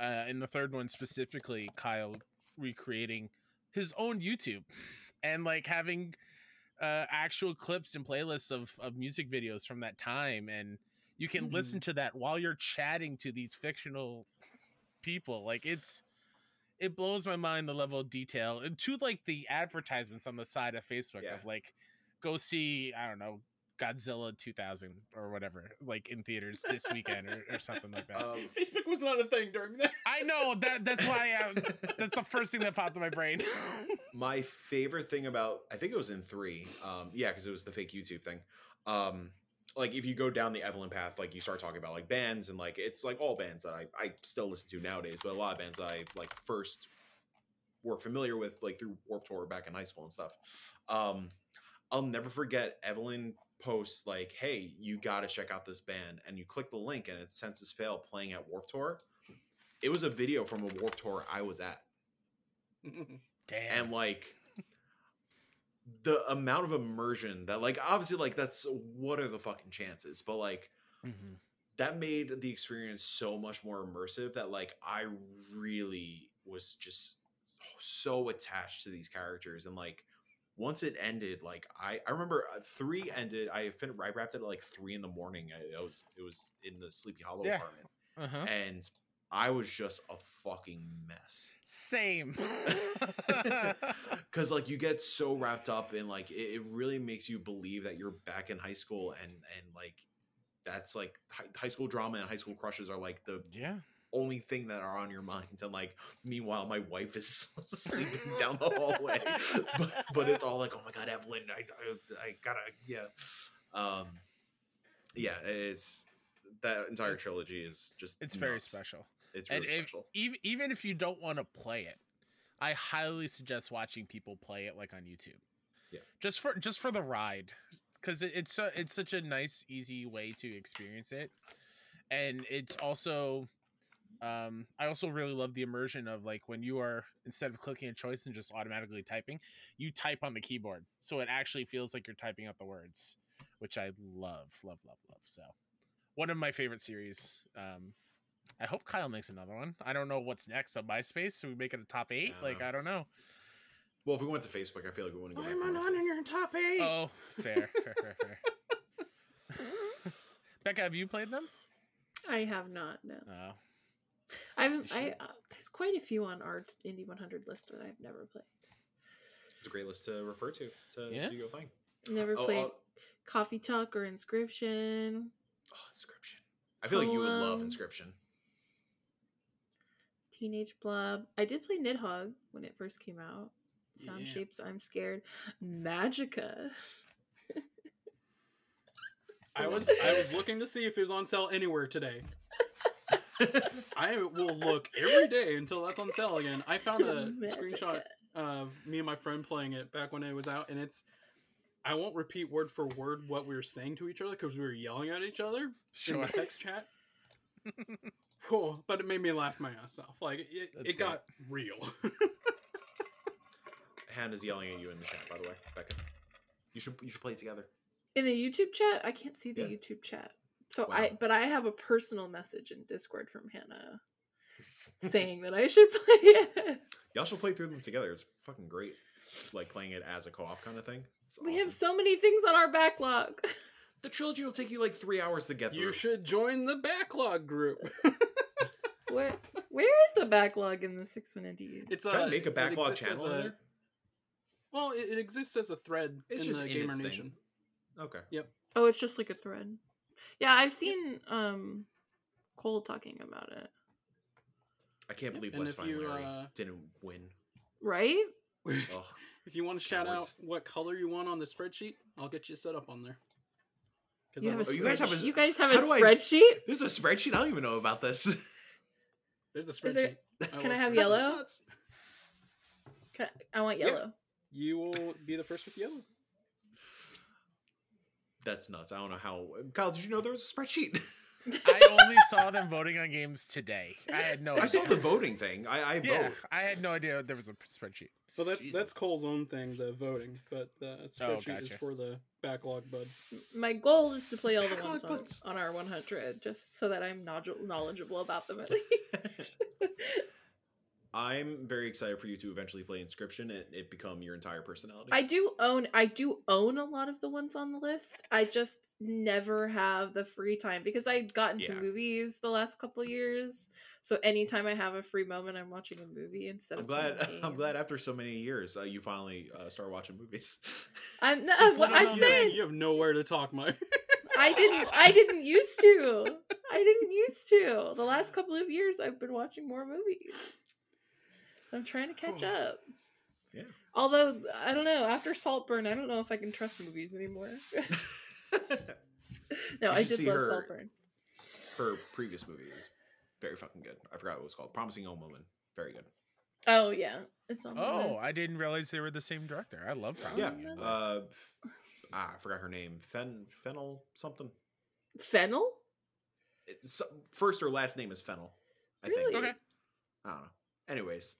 uh, in the third one specifically, Kyle recreating his own YouTube, and like having uh, actual clips and playlists of of music videos from that time, and you can listen to that while you're chatting to these fictional people. Like it's it blows my mind the level of detail and to like the advertisements on the side of Facebook Yeah. of like go see I don't know Godzilla 2000 or whatever like in theaters this weekend or, or something like that. [laughs] Um, Facebook was not a thing during that. I know that that's why I, [laughs] that's the first thing that popped in my brain. [laughs] my favorite thing about I think it was in three. Um, yeah, because it was the fake YouTube thing. Um, like if you go down the Evelyn path, like you start talking about like bands and like it's like all bands that I I still listen to nowadays, but a lot of bands that I like first were familiar with like through Warp Tour back in high school and stuff. Um, I'll never forget Evelyn posts like, "Hey, you got to check out this band," and you click the link and it's Senses Fail playing at Warp Tour. It was a video from a Warp Tour I was at [laughs] Damn. and like the amount of immersion that like obviously like that's what are the fucking chances but like Mhm. that made the experience so much more immersive that like I really was just so attached to these characters and like once it ended like I I remember uh, 3 ended I fin- I wrapped it at like 3 in the morning I, I was it was in the Sleepy Hollow Yeah. apartment Uh-huh. and I was just a fucking mess Same. [laughs] [laughs] because like you get so wrapped up in like it, it really makes you believe that you're back in high school and and like that's like hi- high school drama and high school crushes are like the yeah. Only thing that are on your mind and like meanwhile my wife is [laughs] sleeping down the hallway [laughs] but, but it's all like oh my god evelyn i i, I gotta yeah um yeah it's that entire trilogy is just It's very special. it's And really if- special Even even if you don't want to play it, I highly suggest watching people play it like on YouTube. Yeah. Just for just for the ride, because it, it's so it's such a nice, easy way to experience it, and it's also. Um, I also really love the immersion of like when you are instead of clicking a choice and just automatically typing, you type on the keyboard, so it actually feels like you're typing out the words, which I love, love, love, love. So, one of my favorite series. Um, I hope Kyle makes another one. I don't know what's next on MySpace. So we make it a top eight. I like. I don't know. well if we went to facebook i feel like we wouldn't go back I'm not MySpace. in your top eight. Oh, fair, fair, fair, fair. [laughs] [laughs] Becca, have you played them? I have not. No, Oh, I've I uh, there's quite a few on our Indie 100 list that I've never played. it's a great list to refer to to Yeah. do your thing Never Oh, played oh, Coffee Talk or Inscryption. oh, inscryption i feel like you would love inscryption Teenage Blob. I did play Nidhogg when it first came out. Sound Yeah. Shapes, I'm Scared. Magicka. I [laughs] was I was looking to see if it was on sale anywhere today. [laughs] I will look every day until that's on sale again. I found a screenshot of me and my friend playing it back when it was out, and it's. I won't repeat word for word what we were saying to each other because we were yelling at each other in the text chat. [laughs] Oh, but it made me laugh my ass off. Like it, That's it got real. [laughs] hannah's yelling at you in the chat by the way becca you should you should play it together In the YouTube chat, I can't see the Yeah. YouTube chat. So Wow. I but I have a personal message in Discord from Hannah [laughs] saying that I should [laughs] play it. Y'all should play through them together. It's fucking great. Like playing it as a co-op kind of thing. It's We have so many things on our backlog. [laughs] the trilogy will take you like three hours to get through. you should join the backlog group. Where where is the backlog in the six one indie? It's Try to uh, make a backlog exists channel a- there. Well, it, it exists as a thread It's in just the in Gamer its thing. Okay. Yep. Oh, it's just like a thread. Yeah, I've seen um Cole talking about it. I can't believe and West if you, Larry uh, didn't win. Right? Ugh. [laughs] if you want to shout out what color you want on the spreadsheet, I'll get you set up on there. You have a Oh, you guys have a- you guys have a how do I- spreadsheet? There's a spreadsheet. I don't even know about this. [laughs] There's a spreadsheet. there- [laughs] I can I have yellow? Can I, I want Yeah. yellow. You will be the first with yellow. That's nuts. I don't know how. Kyle, did you know there was a spreadsheet? [laughs] I only saw them voting on games today. I had no. I saw the voting thing. I, I Yeah, vote. I had no idea there was a spreadsheet. Well, that's Jesus. that's Cole's own thing, the voting, but the oh, spreadsheet is gotcha. for the backlog buds. My goal is to play all the Backlog ones on, on our 100, just so that I'm knowledgeable about them at [laughs] least. [laughs] I'm very excited for you to eventually play Inscryption and it become your entire personality. I do own I do own a lot of the ones on the list. I just never have the free time because I got into Yeah. movies the last couple years. So anytime I have a free moment, I'm watching a movie instead I'm of. glad. playing [laughs] I'm glad after so many years, uh, you finally uh, start watching movies. I'm no, [laughs] It's what not I'm saying. you have nowhere to talk, Mike. I didn't. I didn't used to. I didn't used to. The last couple of years, I've been watching more movies. So I'm trying to catch up. Yeah. Although I don't know. After Saltburn, I don't know if I can trust movies anymore. [laughs] [laughs] no, I did see love her- Saltburn. Her previous movie is very fucking good. I forgot what it was called. Promising Young Woman. Very good. Oh yeah, it's on. Oh, list. I didn't realize they were the same director. I love Yeah. Promising Young Uh, Woman. ah, I forgot her name. Fen Fennell something. Fennell. It's, first or last name is Fennell. I Really? think. Okay. I don't know. Anyways,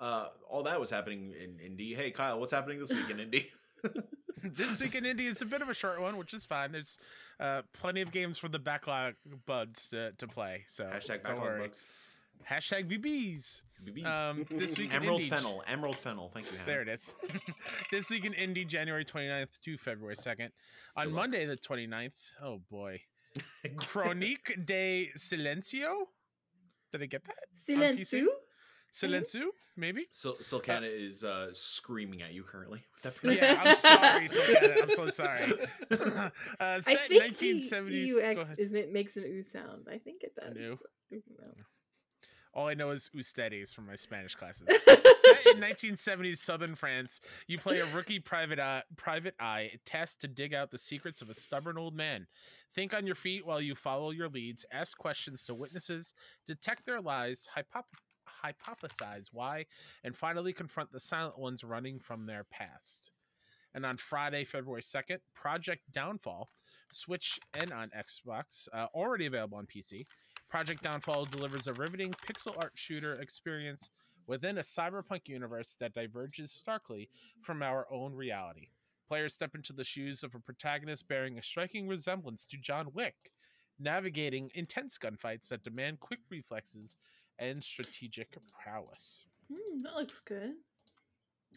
uh, all that was happening in Indie. Hey, Kyle, what's happening this week in [laughs] Indie? [laughs] this week in indie is a bit of a short one, which is fine. There's uh, plenty of games for the backlog buds to, to play. So Hashtag don't backlog bugs. Hashtag BBs. BBs. Um, this week in Emerald indie- Fennell. Emerald Fennell. Thank you, Hannah. There it is. [laughs] this week in Indie, January 29th to February 2nd. On Good luck. Monday, the 29th, oh boy. Chronique de Silencio? Did I get that? Silencio. Silencio, maybe? Sil- Silcana is uh, screaming at you currently. [laughs] With that Yeah, I'm sorry, [laughs] Silcana. I'm so sorry. [laughs] uh, I think 1970s. he, UX is makes an ooh sound. I think it does. ooh? no. All I know is Ustedes from my Spanish classes. Set in 1970s southern France, you play a rookie private eye, private eye tasked to dig out the secrets of a stubborn old man. Think on your feet while you follow your leads, ask questions to witnesses, detect their lies, hypop- hypothesize why, and finally confront the silent ones running from their past. And on Friday, February 2nd, Project Downfall, Switch and on Xbox, uh, already available on PC. Project Downfall delivers a riveting pixel art shooter experience within a cyberpunk universe that diverges starkly from our own reality. Players step into the shoes of a protagonist bearing a striking resemblance to John Wick, navigating intense gunfights that demand quick reflexes and strategic prowess. Hmm, that looks good.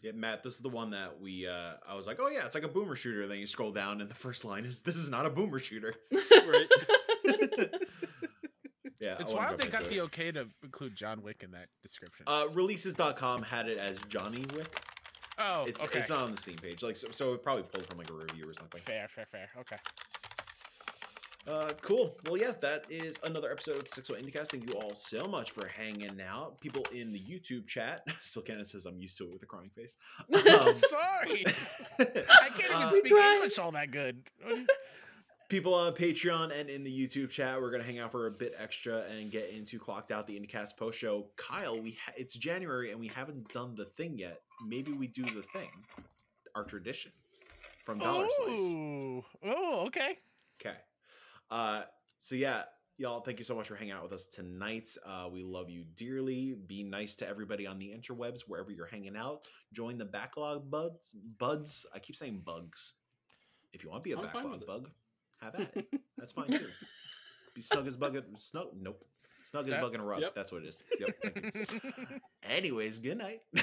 Yeah, Matt, this is the one that we. Uh, I was like, oh yeah, it's like a boomer shooter. And then you scroll down, and the first line is, "This is not a boomer shooter." [laughs] Right. [laughs] Yeah, It's wild they got into the okay to include John Wick in that description. Uh, releases.com had it as Johnny Wick. oh, It's okay. it's not on the Steam page. Like so, so it probably pulled from like a review or something. Fair, fair, fair. Okay. Uh, cool. Well, yeah, that is another episode of Six One Indiecast. Thank you all so much for hanging out. People in the YouTube chat. [laughs] Still Cannon says I'm used to it with a crying face. [laughs] Um, Sorry. [laughs] I can't even Uh, We speak tried. English all that good. What do you- people on Patreon and in the YouTube chat. We're gonna hang out for a bit extra and get into clocked out the IndieCast post show. Kyle, we ha- it's January and we haven't done the thing yet. Maybe we do the thing, our tradition from Dollar Slice. Oh, oh, okay. Okay. Uh, so yeah, y'all, thank you so much for hanging out with us tonight. Uh, we love you dearly. Be nice to everybody on the interwebs wherever you're hanging out. Join the backlog buds. Buds. I keep saying bugs. If you want to be a I'm backlog it. bug, have at it. [laughs] That's fine too. Be snug as bug. Snug. Nope. Snug as bug in a rug. Yep. That's what it is. Yep. [laughs] Anyways, good night. [laughs]